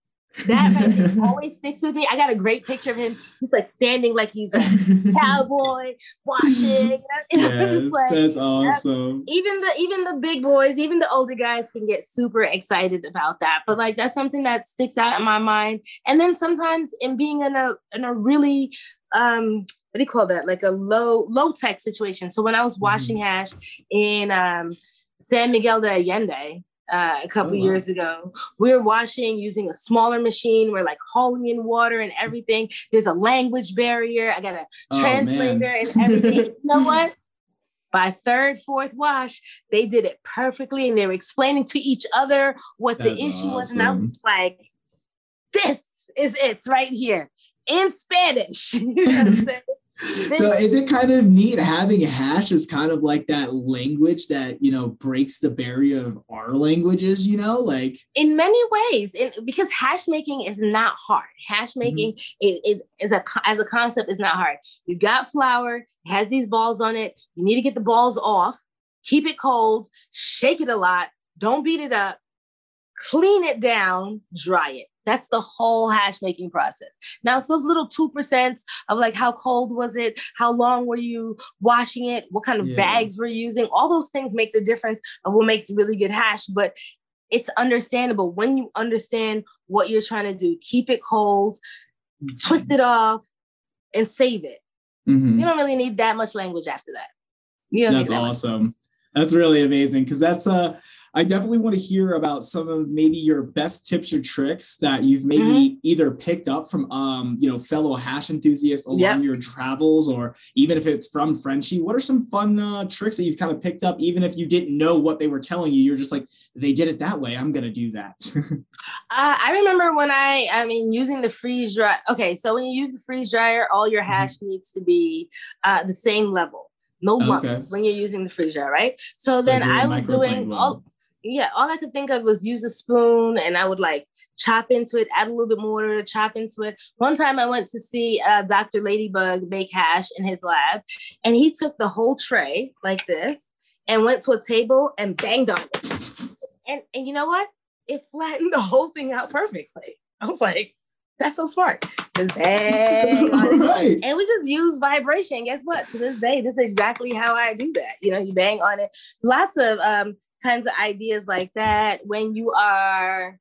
[SPEAKER 3] That always sticks with me. I got a great picture of him. He's like standing like he's a cowboy washing.
[SPEAKER 2] yes, like, that's awesome.
[SPEAKER 3] Even the even the big boys, even the older guys can get super excited about that. But like that's something that sticks out in my mind. And then sometimes in being in a in a really um what do you call that? Like a low low tech situation. So when I was washing mm. hash in um San Miguel de Allende, uh, a couple oh, wow. years ago. We are washing using a smaller machine. We're like hauling in water and everything. There's a language barrier. I got a oh, translator man. and everything. you know what? By third, fourth wash, they did it perfectly and they were explaining to each other what That's the issue awesome. was. And I was like, this is it right here. in Spanish.
[SPEAKER 2] so is it kind of neat having hash as kind of like that language that you know breaks the barrier of our languages you know like
[SPEAKER 3] in many ways in, because hash making is not hard hash mm-hmm. making mm-hmm. is, is a as a concept is not hard you've got flour it has these balls on it you need to get the balls off keep it cold shake it a lot don't beat it up clean it down dry it that's the whole hash making process. Now it's those little 2% of like how cold was it? How long were you washing it? What kind of yeah. bags were you using? All those things make the difference of what makes really good hash. But it's understandable when you understand what you're trying to do. Keep it cold, mm-hmm. twist it off, and save it. Mm-hmm. You don't really need that much language after that.
[SPEAKER 2] You That's that awesome. That's really amazing because that's a uh, I definitely want to hear about some of maybe your best tips or tricks that you've maybe mm-hmm. either picked up from um, you know, fellow hash enthusiasts along yep. your travels, or even if it's from Frenchy. What are some fun uh, tricks that you've kind of picked up, even if you didn't know what they were telling you? You're just like, they did it that way. I'm gonna do that.
[SPEAKER 3] uh, I remember when I, I mean, using the freeze dry. Okay, so when you use the freeze dryer, all your mm-hmm. hash mm-hmm. needs to be uh, the same level no lumps okay. when you're using the freeze dryer, right? So, so then I was doing all yeah, all I could think of was use a spoon and I would like chop into it, add a little bit more to chop into it. One time I went to see uh, Dr. Ladybug make hash in his lab, and he took the whole tray like this and went to a table and banged on it. And, and you know what? It flattened the whole thing out perfectly. I was like, that's so smart. Just bang. right. And we just use vibration. Guess what? To this day, this is exactly how I do that. You know, you bang on it. Lots of um, kinds of ideas like that when you are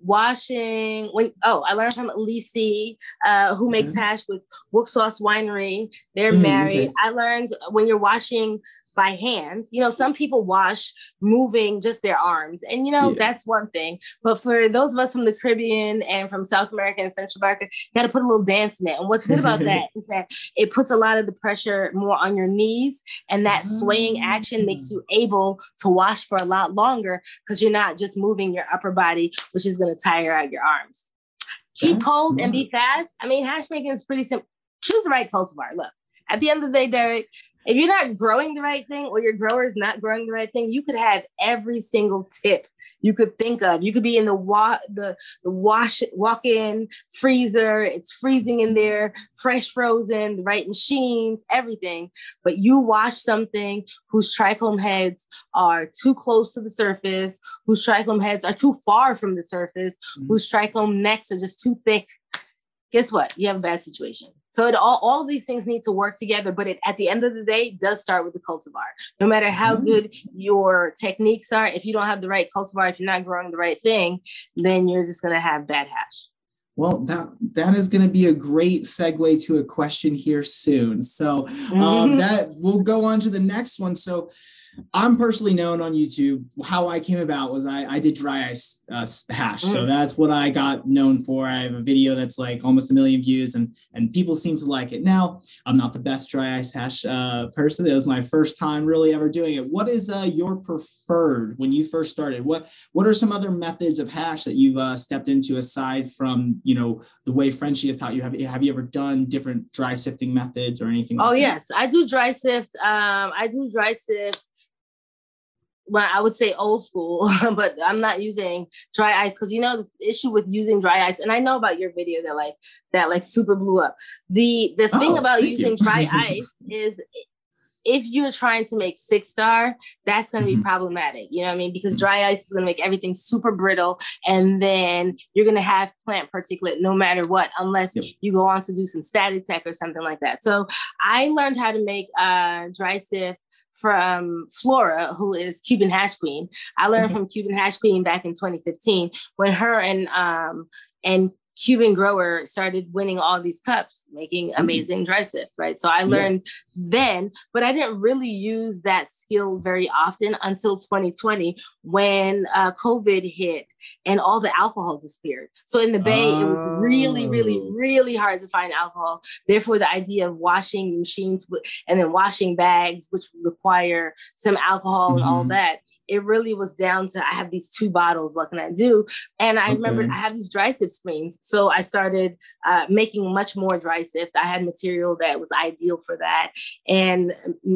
[SPEAKER 3] washing when oh i learned from Elise, uh, who makes mm-hmm. hash with Wolf Sauce Winery. They're mm, married. Okay. I learned when you're washing by hands. You know, some people wash moving just their arms, and you know, yeah. that's one thing. But for those of us from the Caribbean and from South America and Central America, you got to put a little dance in it. And what's good about that is that it puts a lot of the pressure more on your knees, and that swaying action makes mm. you able to wash for a lot longer because you're not just moving your upper body, which is going to tire out your arms. Keep cold smart. and be fast. I mean, hash making is pretty simple. Choose the right cultivar. Look, at the end of the day, Derek, if you're not growing the right thing or your grower is not growing the right thing, you could have every single tip you could think of. You could be in the wa- the, the wash walk-in freezer, it's freezing in there, fresh frozen, the right machines, everything. But you wash something whose trichome heads are too close to the surface, whose trichome heads are too far from the surface, mm-hmm. whose trichome necks are just too thick. Guess what? You have a bad situation. So it all, all these things need to work together, but it, at the end of the day, it does start with the cultivar. No matter how mm-hmm. good your techniques are, if you don't have the right cultivar, if you're not growing the right thing, then you're just going to have bad hash.
[SPEAKER 2] Well, that that is going to be a great segue to a question here soon. So um, mm-hmm. that we'll go on to the next one. So I'm personally known on YouTube. How I came about was I, I did dry ice uh, hash, so mm. that's what I got known for. I have a video that's like almost a million views, and and people seem to like it. Now I'm not the best dry ice hash uh, person. It was my first time really ever doing it. What is uh, your preferred when you first started? What what are some other methods of hash that you've uh, stepped into aside from you know the way Frenchy has taught you? Have have you ever done different dry sifting methods or anything?
[SPEAKER 3] Like oh that? yes, I do dry sift. Um, I do dry sift when I would say old school, but I'm not using dry ice because you know the issue with using dry ice, and I know about your video that like that like super blew up. The the thing oh, about using dry ice is if you're trying to make six star, that's going to mm-hmm. be problematic. You know what I mean? Because mm-hmm. dry ice is going to make everything super brittle, and then you're going to have plant particulate no matter what, unless yep. you go on to do some static tech or something like that. So I learned how to make uh, dry sift from Flora, who is Cuban Hash Queen. I learned mm-hmm. from Cuban Hash Queen back in 2015 when her and um and Cuban grower started winning all these cups, making mm-hmm. amazing dry sifts, right? So I learned yeah. then, but I didn't really use that skill very often until 2020 when uh, COVID hit and all the alcohol disappeared. So in the Bay, oh. it was really, really, oh. really hard to find alcohol. Therefore, the idea of washing machines and then washing bags, which require some alcohol mm-hmm. and all mm-hmm. that, it really was down to I have these two bottles. What can I do? And I okay. remember I have these dry sift screens. So I started uh, making much more dry sift. I had material that was ideal for that. And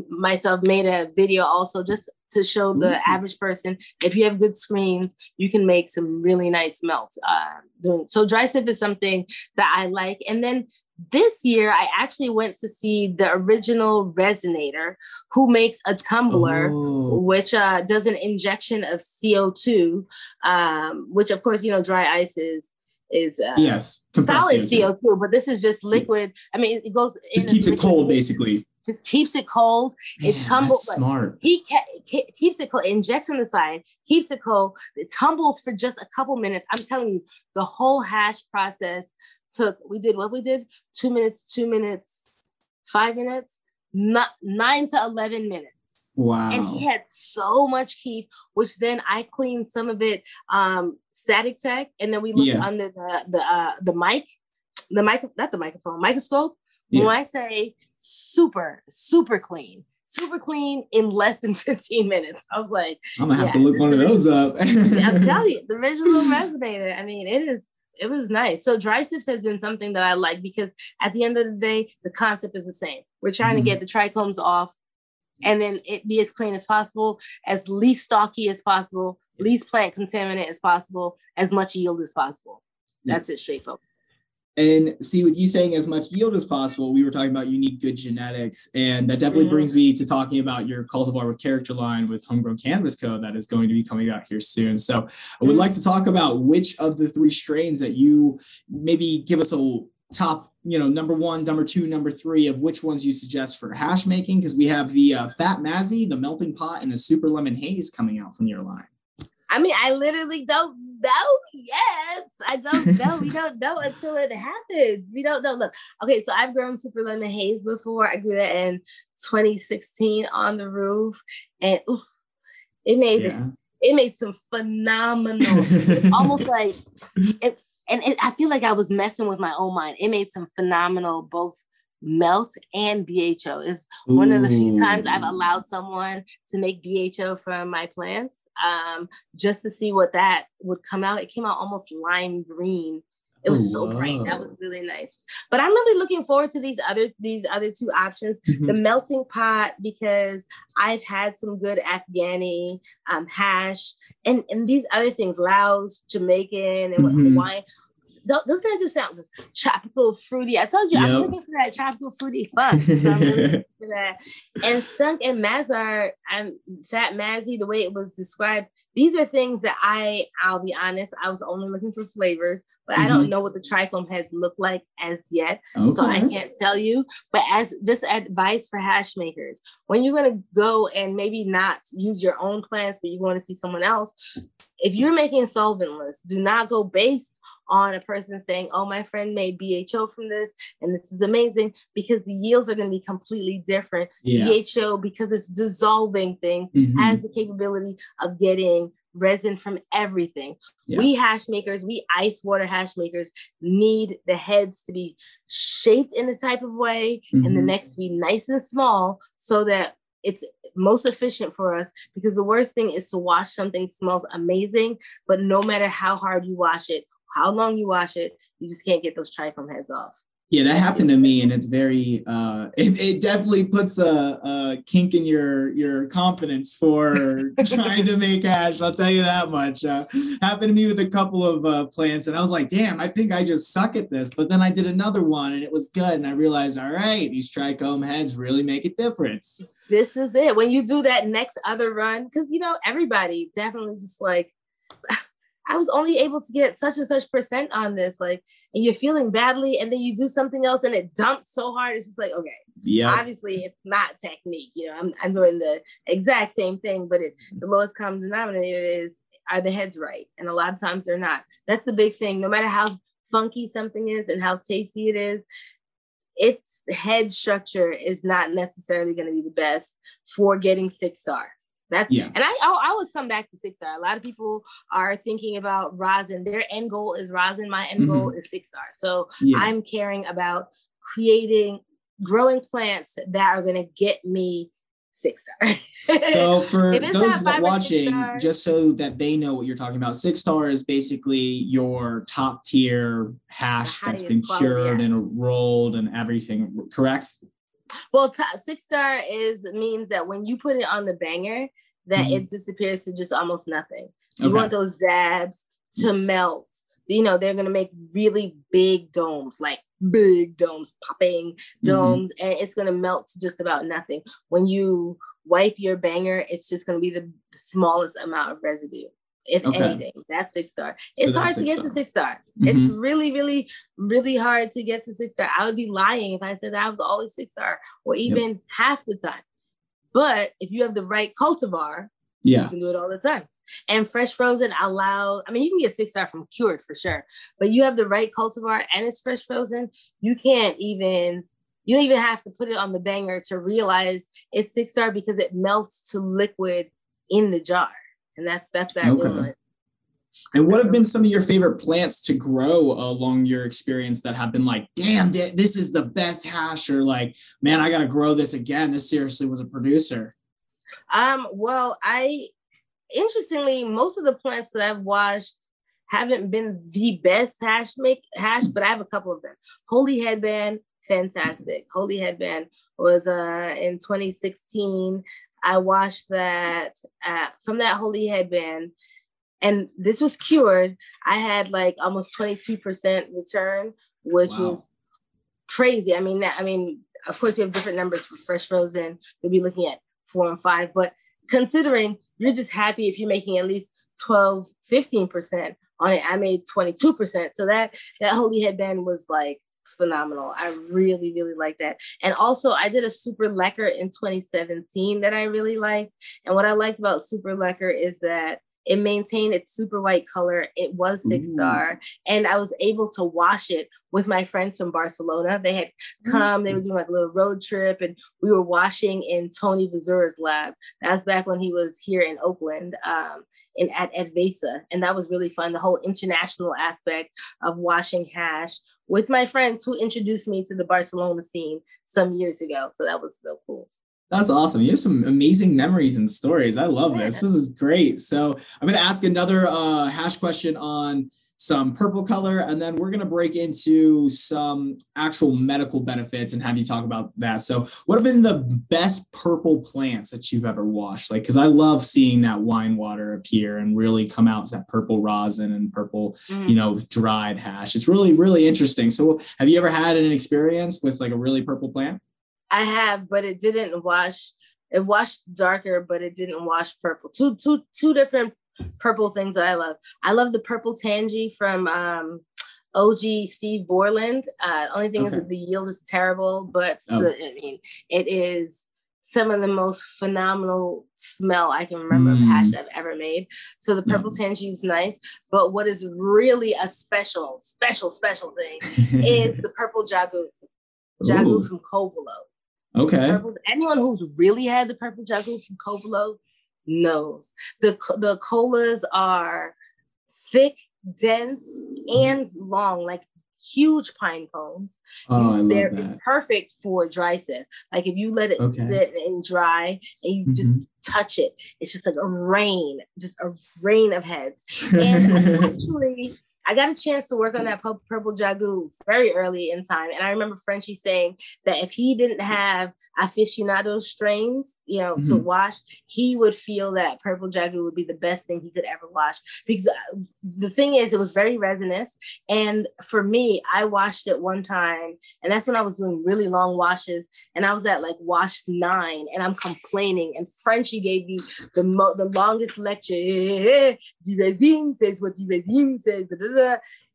[SPEAKER 3] myself made a video also just to show the mm-hmm. average person if you have good screens, you can make some really nice melts. Uh, so dry sift is something that I like. And then this year, I actually went to see the original Resinator, who makes a tumbler, oh. which uh, does an injection of CO2, um, which of course, you know, dry ice is is uh,
[SPEAKER 2] yes
[SPEAKER 3] solid CO2. CO2, but this is just liquid. I mean, it goes.
[SPEAKER 2] Just keeps it cold, basically
[SPEAKER 3] just keeps it cold. Man, it tumbles.
[SPEAKER 2] Like, smart.
[SPEAKER 3] He ke- keeps it cold. injects on the side. Keeps it cold. It tumbles for just a couple minutes. I'm telling you, the whole hash process took. We did what we did. Two minutes. Two minutes. Five minutes. Not nine to eleven minutes.
[SPEAKER 2] Wow.
[SPEAKER 3] And he had so much keef, which then I cleaned some of it um static tech, and then we looked yeah. under the the uh, the mic, the mic, not the microphone, microscope When I say super, super clean, super clean in less than 15 minutes. I was like,
[SPEAKER 2] I'm gonna have yeah, to look one of those up.
[SPEAKER 3] I'm telling you, the visual resinator. I mean, it is it was nice. So dry sift has been something that I like because at the end of the day, the concept is the same. We're trying mm-hmm. to get the trichomes off and then it be as clean as possible, as least stocky as possible, least plant contaminant as possible, as much yield as possible. That's yes. it, straightforward.
[SPEAKER 2] And see, with you saying as much yield as possible, we were talking about you need good genetics. And that definitely mm-hmm. brings me to talking about your cultivar with character line with Homegrown Cannabis Co. that is going to be coming out here soon. So I would mm-hmm. like to talk about which of the three strains that you maybe give us a top, you know, number one, number two, number three of which ones you suggest for hash making. Because we have the uh, Fat Mazzy, the Melting Pot, and the Super Lemon Haze coming out from your line.
[SPEAKER 3] I mean, I literally don't know yet. I don't know. we don't know until it happens. We don't know. Look, okay, so I've grown super lemon haze before. I grew that in 2016 on the roof, and oof, it made yeah. it made some phenomenal. almost like it, and it, I feel like I was messing with my own mind. It made some phenomenal both melt and BHO is one of the few times I've allowed someone to make BHO from my plants um, just to see what that would come out. It came out almost lime green. It was oh, so wow. bright. That was really nice. But I'm really looking forward to these other these other two options. Mm-hmm. The melting pot because I've had some good Afghani um, hash and and these other things, Laos, Jamaican, and mm-hmm. Hawaiian doesn't that just sound just tropical fruity? I told you yep. I'm looking for that tropical fruity fun. So for that. And skunk and mazar and fat mazzy, the way it was described, these are things that I, I'll be honest, I was only looking for flavors, but mm-hmm. I don't mm-hmm. know what the trichome heads look like as yet. Okay. So I can't tell you. But as just advice for hash makers, when you're gonna go and maybe not use your own plants, but you want to see someone else, if you're making solventless, do not go based on a person saying, Oh, my friend made BHO from this, and this is amazing, because the yields are going to be completely different. Yeah. BHO, because it's dissolving things, mm-hmm. has the capability of getting resin from everything. Yeah. We hash makers, we ice water hash makers need the heads to be shaped in a type of way mm-hmm. and the mm-hmm. necks to be nice and small so that it's most efficient for us because the worst thing is to wash something smells amazing, but no matter how hard you wash it, how long you wash it, you just can't get those trichome heads off.
[SPEAKER 2] Yeah, that happened to me, and it's very. Uh, it, it definitely puts a, a kink in your your confidence for trying to make hash. I'll tell you that much. Uh, happened to me with a couple of uh, plants, and I was like, "Damn, I think I just suck at this." But then I did another one, and it was good, and I realized, all right, these trichome heads really make a difference.
[SPEAKER 3] This is it. When you do that next other run, because you know everybody definitely just like I was only able to get such and such percent on this, like, and you're feeling badly, and then you do something else and it dumps so hard. It's just like, okay, yeah, obviously it's not technique. You know, I'm, I'm doing the exact same thing, but it, mm-hmm. the lowest common denominator is are the heads right? And a lot of times they're not. That's the big thing. No matter how funky something is and how tasty it is, its head structure is not necessarily going to be the best for getting six star. That's yeah. And I I always come back to six star. A lot of people are thinking about rosin. Their end goal is rosin. My end mm-hmm. goal is six star. So yeah. I'm caring about creating growing plants that are going to get me six star.
[SPEAKER 2] so for those watching, just so that they know what you're talking about, six star is basically your top tier hash that's been cured and rolled and everything, correct?
[SPEAKER 3] Well, six star is means that when you put it on the banger, that mm-hmm. it disappears to just almost nothing. You okay. want those dabs to yes. melt. You know, they're gonna make really big domes, like big domes, popping mm-hmm. domes, mm-hmm. and it's gonna melt to just about nothing. When you wipe your banger, it's just gonna be the smallest amount of residue. If okay. anything, that's six star. It's so hard to get star. the six star. Mm-hmm. It's really, really, really hard to get the six star. I would be lying if I said I was always six star or even yep. half the time. But if you have the right cultivar, yeah, you can do it all the time. And fresh frozen allow, I mean, you can get six star from cured for sure, but you have the right cultivar and it's fresh frozen, you can't even, you don't even have to put it on the banger to realize it's six star because it melts to liquid in the jar. And that's that's that okay.
[SPEAKER 2] And what have been some of your favorite plants to grow along your experience that have been like, damn, this is the best hash, or like, man, I got to grow this again. This seriously was a producer.
[SPEAKER 3] Um, well, I interestingly, most of the plants that I've watched haven't been the best hash make hash, but I have a couple of them. Holy Headband, fantastic. Holy Headband was uh in 2016. I washed that uh, from that Holy Headband, and this was cured. I had like almost 22% return, which wow. was crazy. I mean, that, I mean, of course, we have different numbers for fresh frozen. We'll be looking at four and five, but considering you're just happy if you're making at least 12, 15% on it. I made 22%. So that that holy headband was like phenomenal. I really, really like that. And also I did a super Lecker in 2017 that I really liked. And what I liked about super Lecker is that it maintained its super white color. It was six star. And I was able to wash it with my friends from Barcelona. They had come, they were doing like a little road trip, and we were washing in Tony Vizura's lab. That was back when he was here in Oakland. Um, in at Advesa. And that was really fun. The whole international aspect of washing hash with my friends who introduced me to the Barcelona scene some years ago. So that was real cool.
[SPEAKER 2] That's awesome. You have some amazing memories and stories. I love this. This is great. So I'm going to ask another uh, hash question on some purple color, and then we're going to break into some actual medical benefits and have you talk about that. So, what have been the best purple plants that you've ever washed? Like, because I love seeing that wine water appear and really come out as that purple rosin and purple, mm. you know, dried hash. It's really, really interesting. So, have you ever had an experience with like a really purple plant?
[SPEAKER 3] I have, but it didn't wash. It washed darker, but it didn't wash purple. Two, two, two different purple things that I love. I love the purple tangy from um, OG Steve Borland. Uh, only thing okay. is that the yield is terrible, but oh. the, I mean, it is some of the most phenomenal smell I can remember mm. of hash I've ever made. So the purple yeah. tangy is nice, but what is really a special, special, special thing is the purple jagu. Jagu from Covelo.
[SPEAKER 2] Okay.
[SPEAKER 3] Purple, anyone who's really had the purple jagu from Covelo knows the the colas are thick, dense, and long, like huge pine cones.
[SPEAKER 2] Oh, I love that.
[SPEAKER 3] It's perfect for dry sift. Like if you let it okay. sit and dry and you mm-hmm. just touch it, it's just like a rain, just a rain of heads. And actually, I got a chance to work on that purple, jagu very early in time. And I remember Frenchie saying that if he didn't have aficionado strains, you know, mm-hmm. to wash, he would feel that purple jagu would be the best thing he could ever wash. Because uh, the thing is, it was very resinous. And for me, I washed it one time, and that's when I was doing really long washes. And I was at like wash nine, and I'm complaining. And Frenchie gave me the mo- the longest lecture. the resin says what the resin says.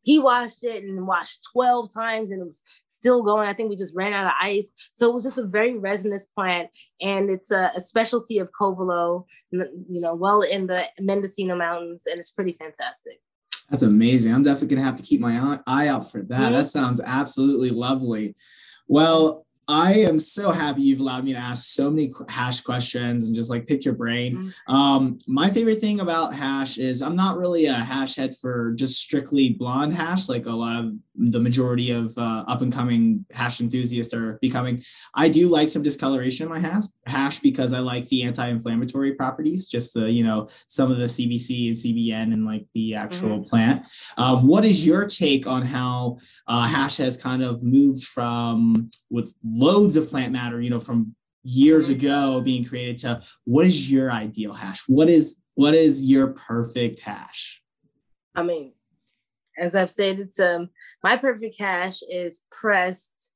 [SPEAKER 3] He washed it and washed 12 times and it was still going. I think we just ran out of ice. So it was just a very resinous plant. And it's a, a specialty of Covelo, you know, well in the Mendocino Mountains. And it's pretty fantastic.
[SPEAKER 2] That's amazing. I'm definitely going to have to keep my eye out for that. Mm-hmm. That sounds absolutely lovely. Well, I am so happy you've allowed me to ask so many hash questions and just like pick your brain. Mm-hmm. Um, my favorite thing about hash is I'm not really a hash head for just strictly blonde hash, like a lot of the majority of uh, up and coming hash enthusiasts are becoming. I do like some discoloration in my hash, hash because I like the anti-inflammatory properties, just the you know some of the CBC and CBN and like the actual mm-hmm. plant. Um, what is your take on how uh, hash has kind of moved from with loads of plant matter, you know, from years ago being created to what is your ideal hash? What is what is your perfect hash?
[SPEAKER 3] I mean, as I've stated, um, my perfect hash is pressed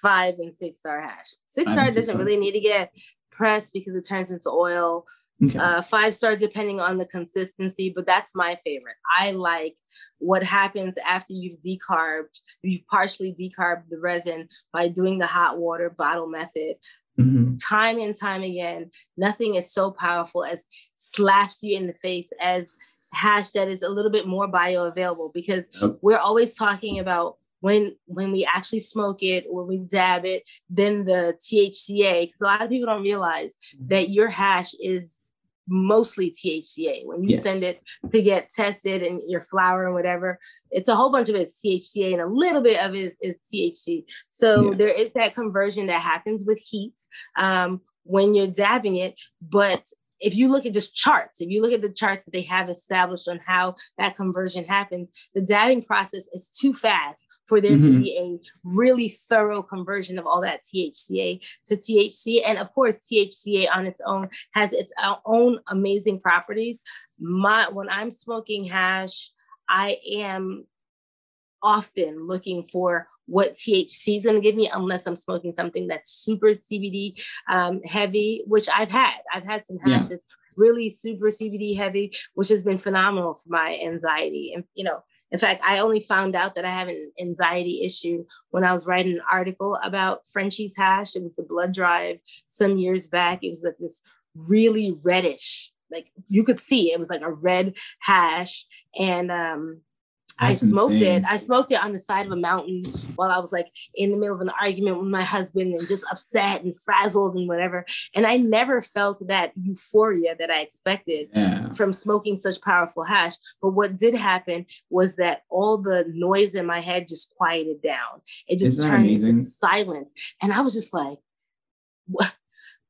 [SPEAKER 3] five and six star hash. Six star doesn't really need to get pressed because it turns into oil. Okay. Uh, five star depending on the consistency, but that's my favorite. I like what happens after you've decarbed, you've partially decarbed the resin by doing the hot water bottle method. Mm-hmm. Time and time again, nothing is so powerful as slaps you in the face as hash that is a little bit more bioavailable because yep. we're always talking about when when we actually smoke it or we dab it, then the THCA, because a lot of people don't realize mm-hmm. that your hash is mostly THCA. When you yes. send it to get tested and your flower and whatever, it's a whole bunch of it's THCA and a little bit of it is, is THC. So yeah. there is that conversion that happens with heat um, when you're dabbing it, but if you look at just charts, if you look at the charts that they have established on how that conversion happens, the dabbing process is too fast for there mm-hmm. to be a really thorough conversion of all that THCA to THC. And of course, THCA on its own has its own amazing properties. My when I'm smoking hash, I am often looking for what THC is going to give me unless I'm smoking something that's super CBD um, heavy, which I've had. I've had some hash yeah. that's really super CBD heavy, which has been phenomenal for my anxiety. And, you know, in fact, I only found out that I have an anxiety issue when I was writing an article about Frenchie's hash. It was the blood drive some years back. It was like this really reddish, like you could see it was like a red hash. And um, that's I smoked insane. it. I smoked it on the side of a mountain while I was like in the middle of an argument with my husband and just upset and frazzled and whatever. And I never felt that euphoria that I expected yeah. from smoking such powerful hash. But what did happen was that all the noise in my head just quieted down. It just turned amazing? into silence. And I was just like, what?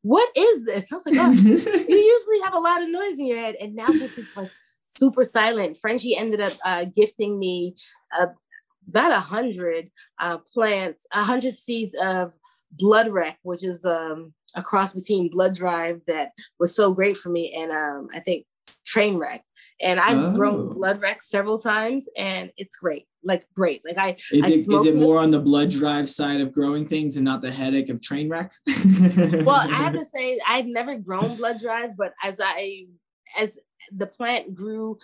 [SPEAKER 3] What is this? I was like, oh, you usually have a lot of noise in your head. And now this is like super silent. Frenchie ended up uh, gifting me uh, about a hundred uh, plants, a hundred seeds of Blood Wreck, which is um, a cross between Blood Drive that was so great for me, and um, I think Train Wreck. And I've oh. grown Blood Wreck several times, and it's great. Like great. Like I
[SPEAKER 2] is
[SPEAKER 3] I
[SPEAKER 2] it is it more on the blood drive side of growing things and not the headache of train wreck?
[SPEAKER 3] well, I have to say I've never grown blood drive, but as I as the plant grew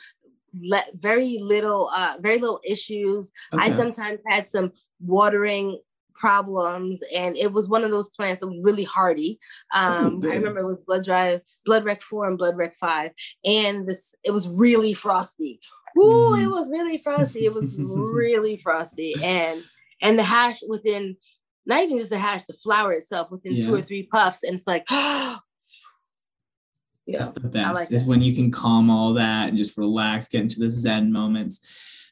[SPEAKER 3] le- very little, uh, very little issues. Okay. I sometimes had some watering problems and it was one of those plants that was really hardy um oh, i remember it was blood drive blood wreck 4 and blood wreck 5 and this it was really frosty Ooh, mm. it was really frosty it was really frosty and and the hash within not even just the hash the flower itself within yeah. two or three puffs and it's like
[SPEAKER 2] yeah, That's the best like is when you can calm all that and just relax, get into the Zen moments.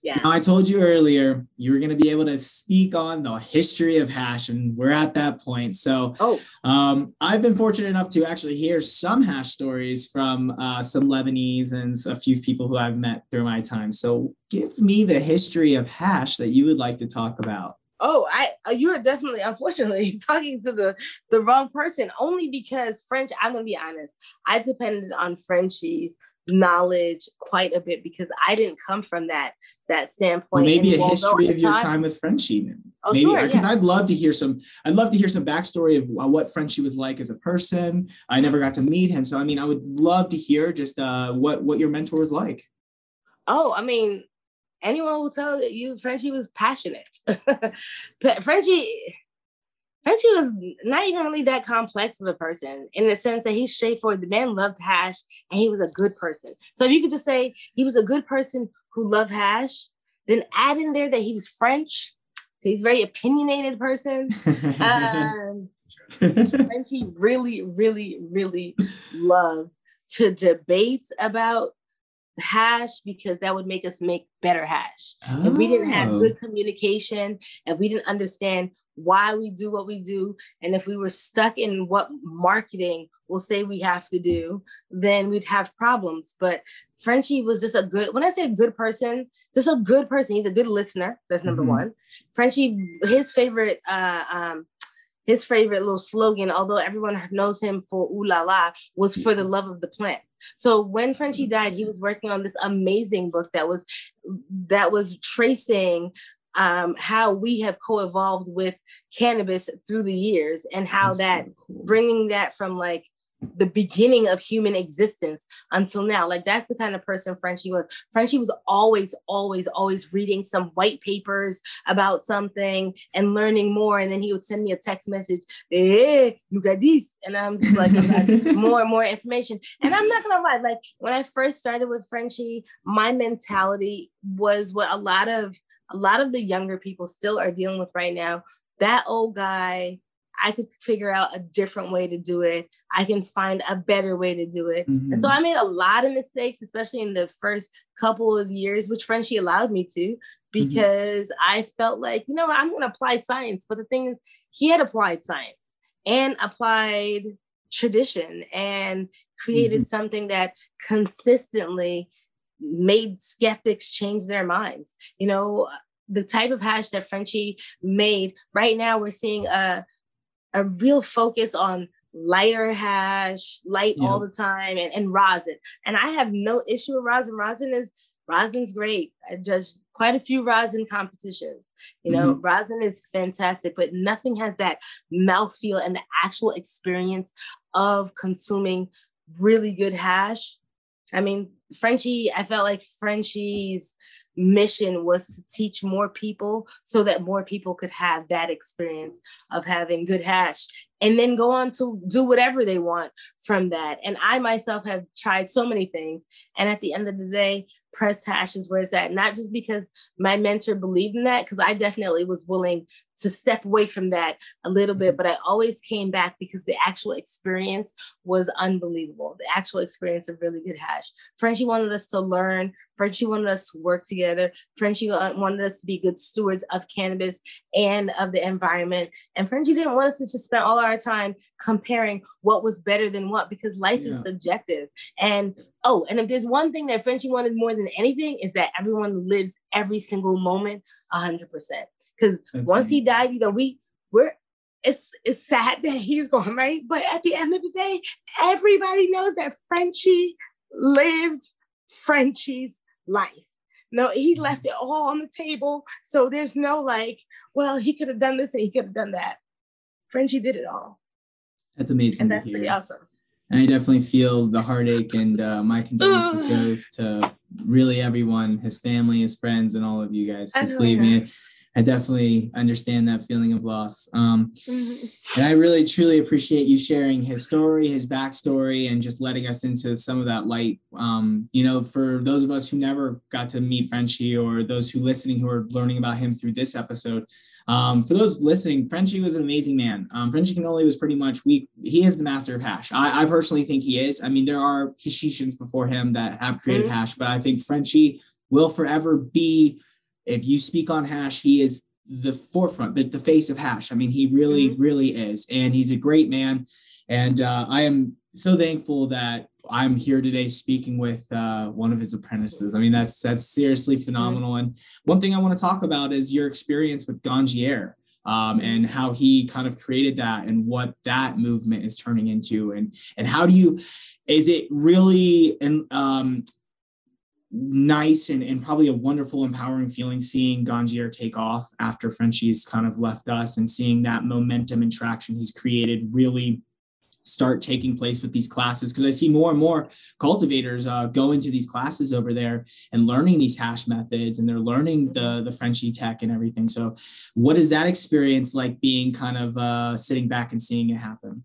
[SPEAKER 2] Yeah. So now I told you earlier you were going to be able to speak on the history of hash, and we're at that point. So, oh. um, I've been fortunate enough to actually hear some hash stories from uh, some Lebanese and a few people who I've met through my time. So, give me the history of hash that you would like to talk about.
[SPEAKER 3] Oh, I uh, you are definitely unfortunately talking to the the wrong person only because French, I'm gonna be honest, I depended on Frenchie's knowledge quite a bit because I didn't come from that that standpoint. Well,
[SPEAKER 2] maybe a history of your time with Frenchie. Oh, maybe because sure, yeah. I'd love to hear some. I'd love to hear some backstory of uh, what Frenchie was like as a person. I never got to meet him, so I mean, I would love to hear just uh, what what your mentor was like.
[SPEAKER 3] Oh, I mean, anyone will tell you Frenchie was passionate. Frenchie, Frenchie was not even really that complex of a person in the sense that he's straightforward. The man loved hash and he was a good person. So if you could just say he was a good person who loved hash, then add in there that he was French, So he's a very opinionated person. um, Frenchie really, really, really loved to debate about hash because that would make us make better hash. Oh. If we didn't have oh. good communication, if we didn't understand why we do what we do, and if we were stuck in what marketing will say we have to do, then we'd have problems. But Frenchie was just a good, when I say a good person, just a good person. He's a good listener. That's number mm-hmm. one. Frenchie, his favorite uh, um, his favorite little slogan, although everyone knows him for ooh la la, was for the love of the plant. So when Frenchie died, he was working on this amazing book that was that was tracing um, how we have co-evolved with cannabis through the years and how That's that so cool. bringing that from like the beginning of human existence until now. Like that's the kind of person Frenchie was. Frenchie was always, always, always reading some white papers about something and learning more. And then he would send me a text message, hey, look at this. And I'm just like, more and more information. And I'm not gonna lie, like when I first started with Frenchie, my mentality was what a lot of a lot of the younger people still are dealing with right now. That old guy I could figure out a different way to do it. I can find a better way to do it. Mm-hmm. And so mm-hmm. I made a lot of mistakes, especially in the first couple of years, which Frenchie allowed me to, mm-hmm. because mm-hmm. I felt like, you know, I'm going to apply science. But the thing is, he had applied science and applied tradition and created mm-hmm. something that consistently made skeptics change their minds. You know, the type of hash that Frenchie made, right now we're seeing a a real focus on lighter hash, light yeah. all the time, and, and rosin. And I have no issue with rosin. Rosin is rosin's great. I judged quite a few rosin competitions. You know, mm-hmm. rosin is fantastic, but nothing has that mouthfeel and the actual experience of consuming really good hash. I mean, Frenchy, I felt like Frenchy's mission was to teach more people so that more people could have that experience of having good hash and then go on to do whatever they want from that. And I myself have tried so many things. And at the end of the day, pressed hash is where it's at. Not just because my mentor believed in that, because I definitely was willing to step away from that a little bit, mm-hmm. but I always came back because the actual experience was unbelievable. The actual experience of really good hash. Frenchy wanted us to learn. Frenchy wanted us to work together. Frenchy uh, wanted us to be good stewards of cannabis and of the environment. And Frenchy didn't want us to just spend all our time comparing what was better than what because life yeah. is subjective. And oh, and if there's one thing that Frenchy wanted more than anything is that everyone lives every single moment 100%. Because once he died, you know, we we're it's it's sad that he's gone, right? But at the end of the day, everybody knows that Frenchy lived Frenchy's life. No, he mm-hmm. left it all on the table. So there's no like, well, he could have done this and he could have done that. Frenchy did it all.
[SPEAKER 2] That's amazing.
[SPEAKER 3] And that's pretty awesome.
[SPEAKER 2] And I definitely feel the heartache and uh, my condolences goes to really everyone, his family, his friends, and all of you guys. Because believe me, I definitely understand that feeling of loss. Um, mm-hmm. And I really, truly appreciate you sharing his story, his backstory, and just letting us into some of that light. Um, you know, for those of us who never got to meet Frenchy or those who listening who are learning about him through this episode, um, for those listening, Frenchy was an amazing man. Um, Frenchy Cannoli was pretty much we. He is the master of hash. I, I personally think he is. I mean, there are Hashishans before him that have created mm-hmm. hash, but I think Frenchy will forever be if you speak on hash, he is the forefront, the, the face of hash. I mean, he really, mm-hmm. really is. And he's a great man. And uh, I am so thankful that I'm here today speaking with uh, one of his apprentices. I mean, that's that's seriously phenomenal. And one thing I want to talk about is your experience with Ganjier um, and how he kind of created that and what that movement is turning into. And and how do you is it really and um, nice and, and probably a wonderful, empowering feeling seeing Ganjier take off after Frenchy's kind of left us and seeing that momentum and traction he's created really start taking place with these classes because I see more and more cultivators uh, go into these classes over there and learning these hash methods and they're learning the the Frenchy tech and everything. So, what is that experience like being kind of uh, sitting back and seeing it happen?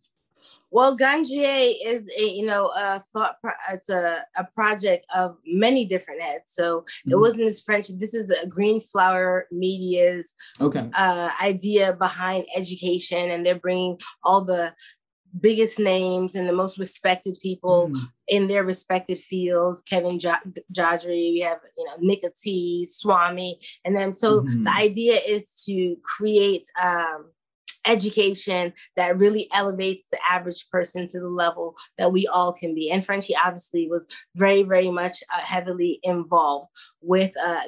[SPEAKER 3] Well, Ganjier is a you know a thought. Pro- it's a, a project of many different heads. So mm-hmm. it wasn't this French. This is a Green Flower Media's
[SPEAKER 2] okay
[SPEAKER 3] uh, idea behind education, and they're bringing all the biggest names and the most respected people mm. in their respected fields. Kevin Jodrey, we have you know Nikka T, Swami, and then so mm-hmm. the idea is to create um, education that really elevates the average person to the level that we all can be. And Frenchy obviously was very, very much uh, heavily involved with uh.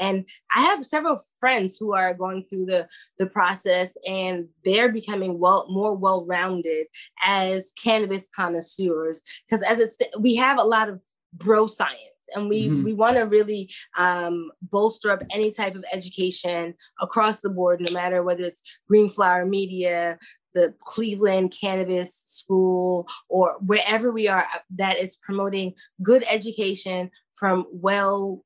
[SPEAKER 3] And I have several friends who are going through the, the process and they're becoming well more well-rounded as cannabis connoisseurs. Because as it's we have a lot of bro science and we mm-hmm. we want to really um, bolster up any type of education across the board no matter whether it's green flower media the cleveland cannabis school or wherever we are uh, that is promoting good education from well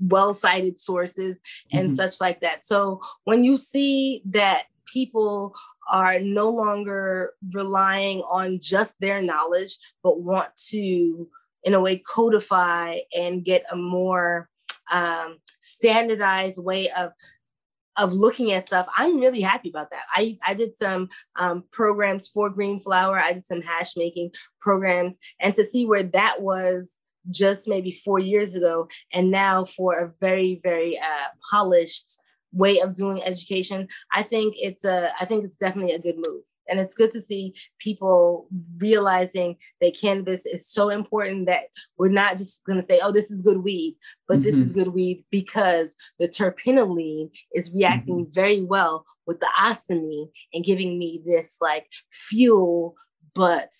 [SPEAKER 3] well cited sources and mm-hmm. such like that so when you see that people are no longer relying on just their knowledge but want to in a way codify and get a more um, standardized way of of looking at stuff. I'm really happy about that. I i did some um, programs for green flower. I did some hash making programs. And to see where that was just maybe four years ago and now for a very very uh, polished way of doing education i think it's a i think it's definitely a good move and it's good to see people realizing that cannabis is so important that we're not just going to say, oh, this is good weed, but mm-hmm. this is good weed because the terpinolene is reacting mm-hmm. very well with the ocimene and giving me this like fuel, but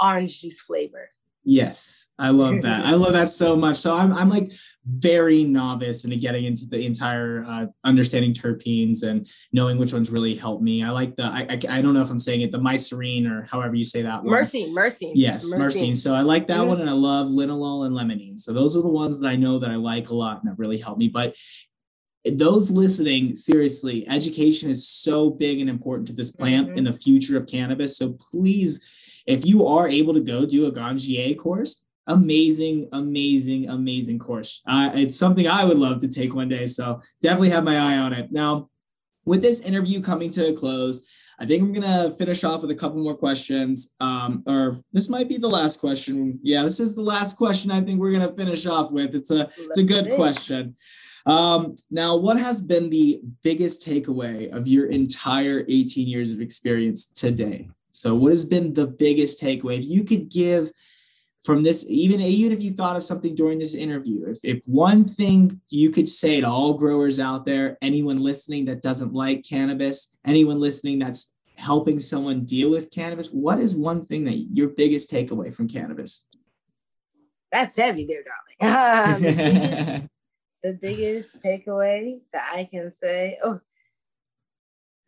[SPEAKER 3] orange juice flavor.
[SPEAKER 2] Yes, I love that. I love that so much. So I'm, I'm like very novice into getting into the entire uh, understanding terpenes and knowing which ones really help me. I like the, I, I, I don't know if I'm saying it, the mycerine or however you say that
[SPEAKER 3] one. Myrcene, myrcene.
[SPEAKER 2] Yes, myrcene. So I like that mm-hmm. one and I love linalool and limonene. So those are the ones that I know that I like a lot and that really help me. But those listening, seriously, education is so big and important to this plant mm-hmm. in the future of cannabis. So please, if you are able to go do a Ganjier course, amazing, amazing, amazing course. Uh, it's something I would love to take one day. So definitely have my eye on it. Now, with this interview coming to a close, I think I'm gonna finish off with a couple more questions. Um, or this might be the last question. Yeah, this is the last question. I think we're gonna finish off with. It's a it's a good question. Um, now, what has been the biggest takeaway of your entire 18 years of experience today? So, what has been the biggest takeaway? If you could give from this, even even if you thought of something during this interview, if, if one thing you could say to all growers out there, anyone listening that doesn't like cannabis, anyone listening that's helping someone deal with cannabis, what is one thing that your biggest takeaway from cannabis?
[SPEAKER 3] That's heavy there, darling. Um, the, biggest, the biggest takeaway that I can say, oh,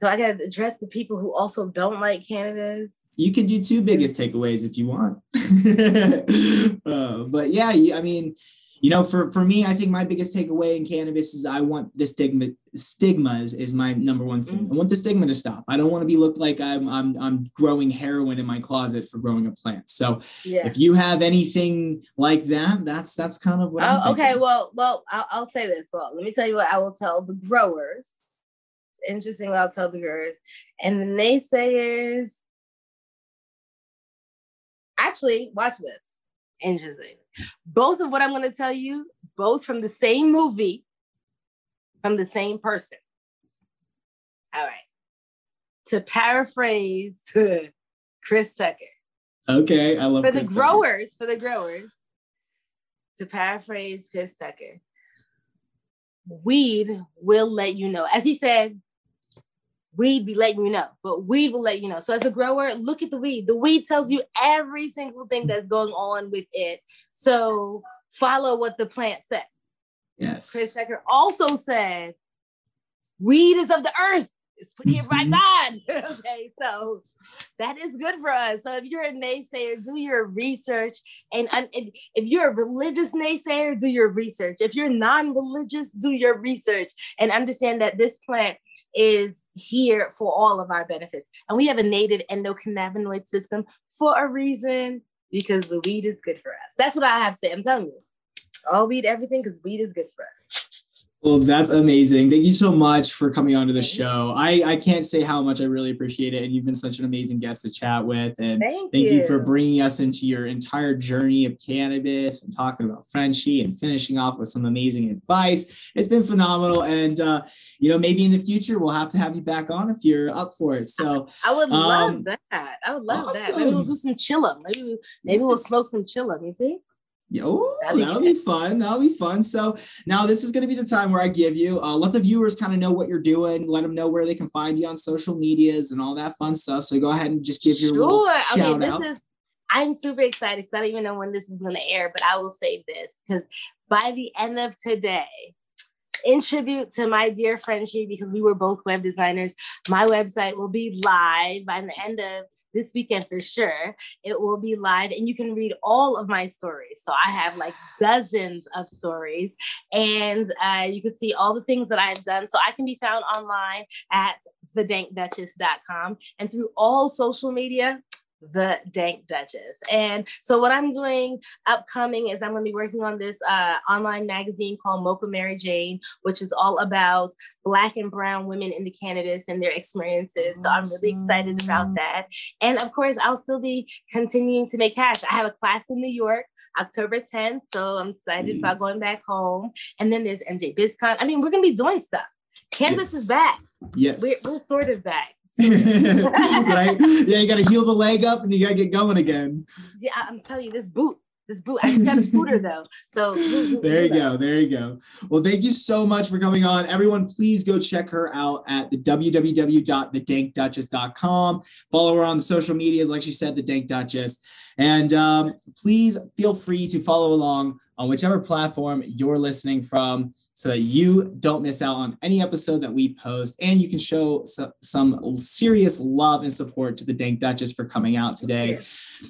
[SPEAKER 3] so I got to address the people who also don't like cannabis.
[SPEAKER 2] You could do two biggest takeaways if you want. uh, but yeah, I mean, you know, for for me, I think my biggest takeaway in cannabis is I want the stigma stigma is, my number one thing. Mm-hmm. I want the stigma to stop. I don't want to be looked like I'm I'm I'm growing heroin in my closet for growing a plant. So yeah. if you have anything like that, that's that's kind of what.
[SPEAKER 3] Oh, okay, well, well, I'll, I'll say this. Well, let me tell you what I will tell the growers interesting what I'll tell the girls. And the naysayers, actually, watch this. Interesting. Both of what I'm going to tell you, both from the same movie, from the same person. All right. To paraphrase Chris Tucker.
[SPEAKER 2] Okay, I love
[SPEAKER 3] for Chris the growers. Tucker. For the growers, to paraphrase Chris Tucker, weed will let you know. As he said, weed be letting you know, but weed will let you know. So as a grower, look at the weed. The weed tells you every single thing that's going on with it. So follow what the plant says.
[SPEAKER 2] Yes.
[SPEAKER 3] Chris Tucker also said, weed is of the earth. It's put here by God. okay, so that is good for us. So if you're a naysayer, do your research. And, and if, if you're a religious naysayer, do your research. If you're non-religious, do your research and understand that this plant is here for all of our benefits. And we have a native endocannabinoid system for a reason because the weed is good for us. That's what I have to say. I'm telling you, all weed, everything, because weed is good for us.
[SPEAKER 2] Well, that's amazing. Thank you so much for coming on to the show. I, I can't say how much I really appreciate it. And you've been such an amazing guest to chat with. And thank, thank you. you. for bringing us into your entire journey of cannabis and talking about Frenchy and finishing off with some amazing advice. It's been phenomenal. And, uh, you know, maybe in the future we'll have to have you back on if you're up for it. So
[SPEAKER 3] I would love um, that. I would love awesome. that. Maybe we'll do some chillum. Maybe, maybe we'll smoke some chillum. You see?
[SPEAKER 2] Oh, that'll be fun. That'll be fun. So now this is going to be the time where I give you, uh, let the viewers kind of know what you're doing. Let them know where they can find you on social medias and all that fun stuff. So go ahead and just give your sure. shout okay, out. Is,
[SPEAKER 3] I'm super excited because I don't even know when this is going to air, but I will say this because by the end of today, in tribute to my dear Frenchy, because we were both web designers, my website will be live by the end of this weekend for sure. It will be live and you can read all of my stories. So I have like dozens of stories and uh, you can see all the things that I've done. So I can be found online at thedankduchess.com and through all social media the Dank Duchess. And so what I'm doing upcoming is I'm going to be working on this uh, online magazine called Mocha Mary Jane, which is all about Black and Brown women in the cannabis and their experiences. So I'm really excited about that. And of course, I'll still be continuing to make hash. I have a class in New York. October 10th. So I'm excited about going back home. And then there's MJ BizCon. I mean, we're going to be doing stuff. Cannabis yes. is back.
[SPEAKER 2] Yes.
[SPEAKER 3] We're, we're sort of back.
[SPEAKER 2] right? Yeah, you got to heal the leg up and you got to get going again.
[SPEAKER 3] Yeah, I'm telling you, this boot, this boot. I just got a scooter though. So
[SPEAKER 2] there you go. There you go. Well, thank you so much for coming on. Everyone, please go check her out at the www.thedankduchess.com. Follow her on social medias, like she said, the Dank Duchess. And um, please feel free to follow along on whichever platform you're listening from so that you don't miss out on any episode that we post and you can show some, serious love and support to the Dank Duchess for coming out today.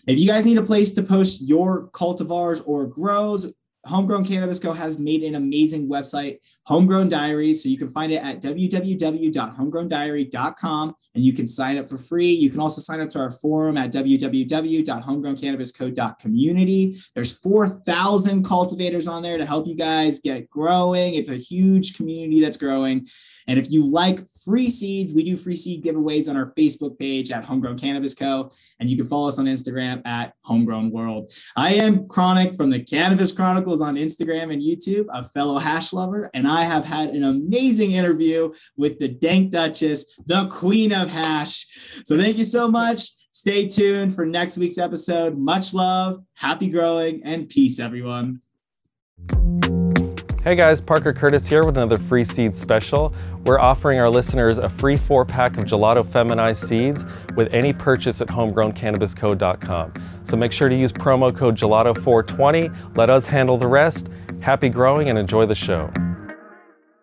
[SPEAKER 2] If you guys need a place to post your cultivars or grows, Homegrown Cannabis Co. has made an amazing website, Homegrown Diaries. So you can find it at www.homegrowndiary.com and you can sign up for free. You can also sign up to our forum at www.homegrowncannabisco.community. There's 4,000 cultivators on there to help you guys get growing. It's a huge community that's growing. And if you like free seeds, we do free seed giveaways on our Facebook page at Homegrown Cannabis Co. And you can follow us on Instagram at Homegrown World. I am Chronic from the Cannabis On Instagram and YouTube, a fellow hash lover, and I have had an amazing interview with the Dank Duchess, the Queen of Hash. So thank you so much. Stay tuned for next week's episode. Much love, happy growing, and peace, everyone.
[SPEAKER 1] Hey guys, Parker Curtis here with another free seed special. We're offering our listeners a free four pack of gelato feminized seeds with any purchase at homegrowncannabisco.com. So make sure to use promo code gelato420. Let us handle the rest. Happy growing and enjoy the show.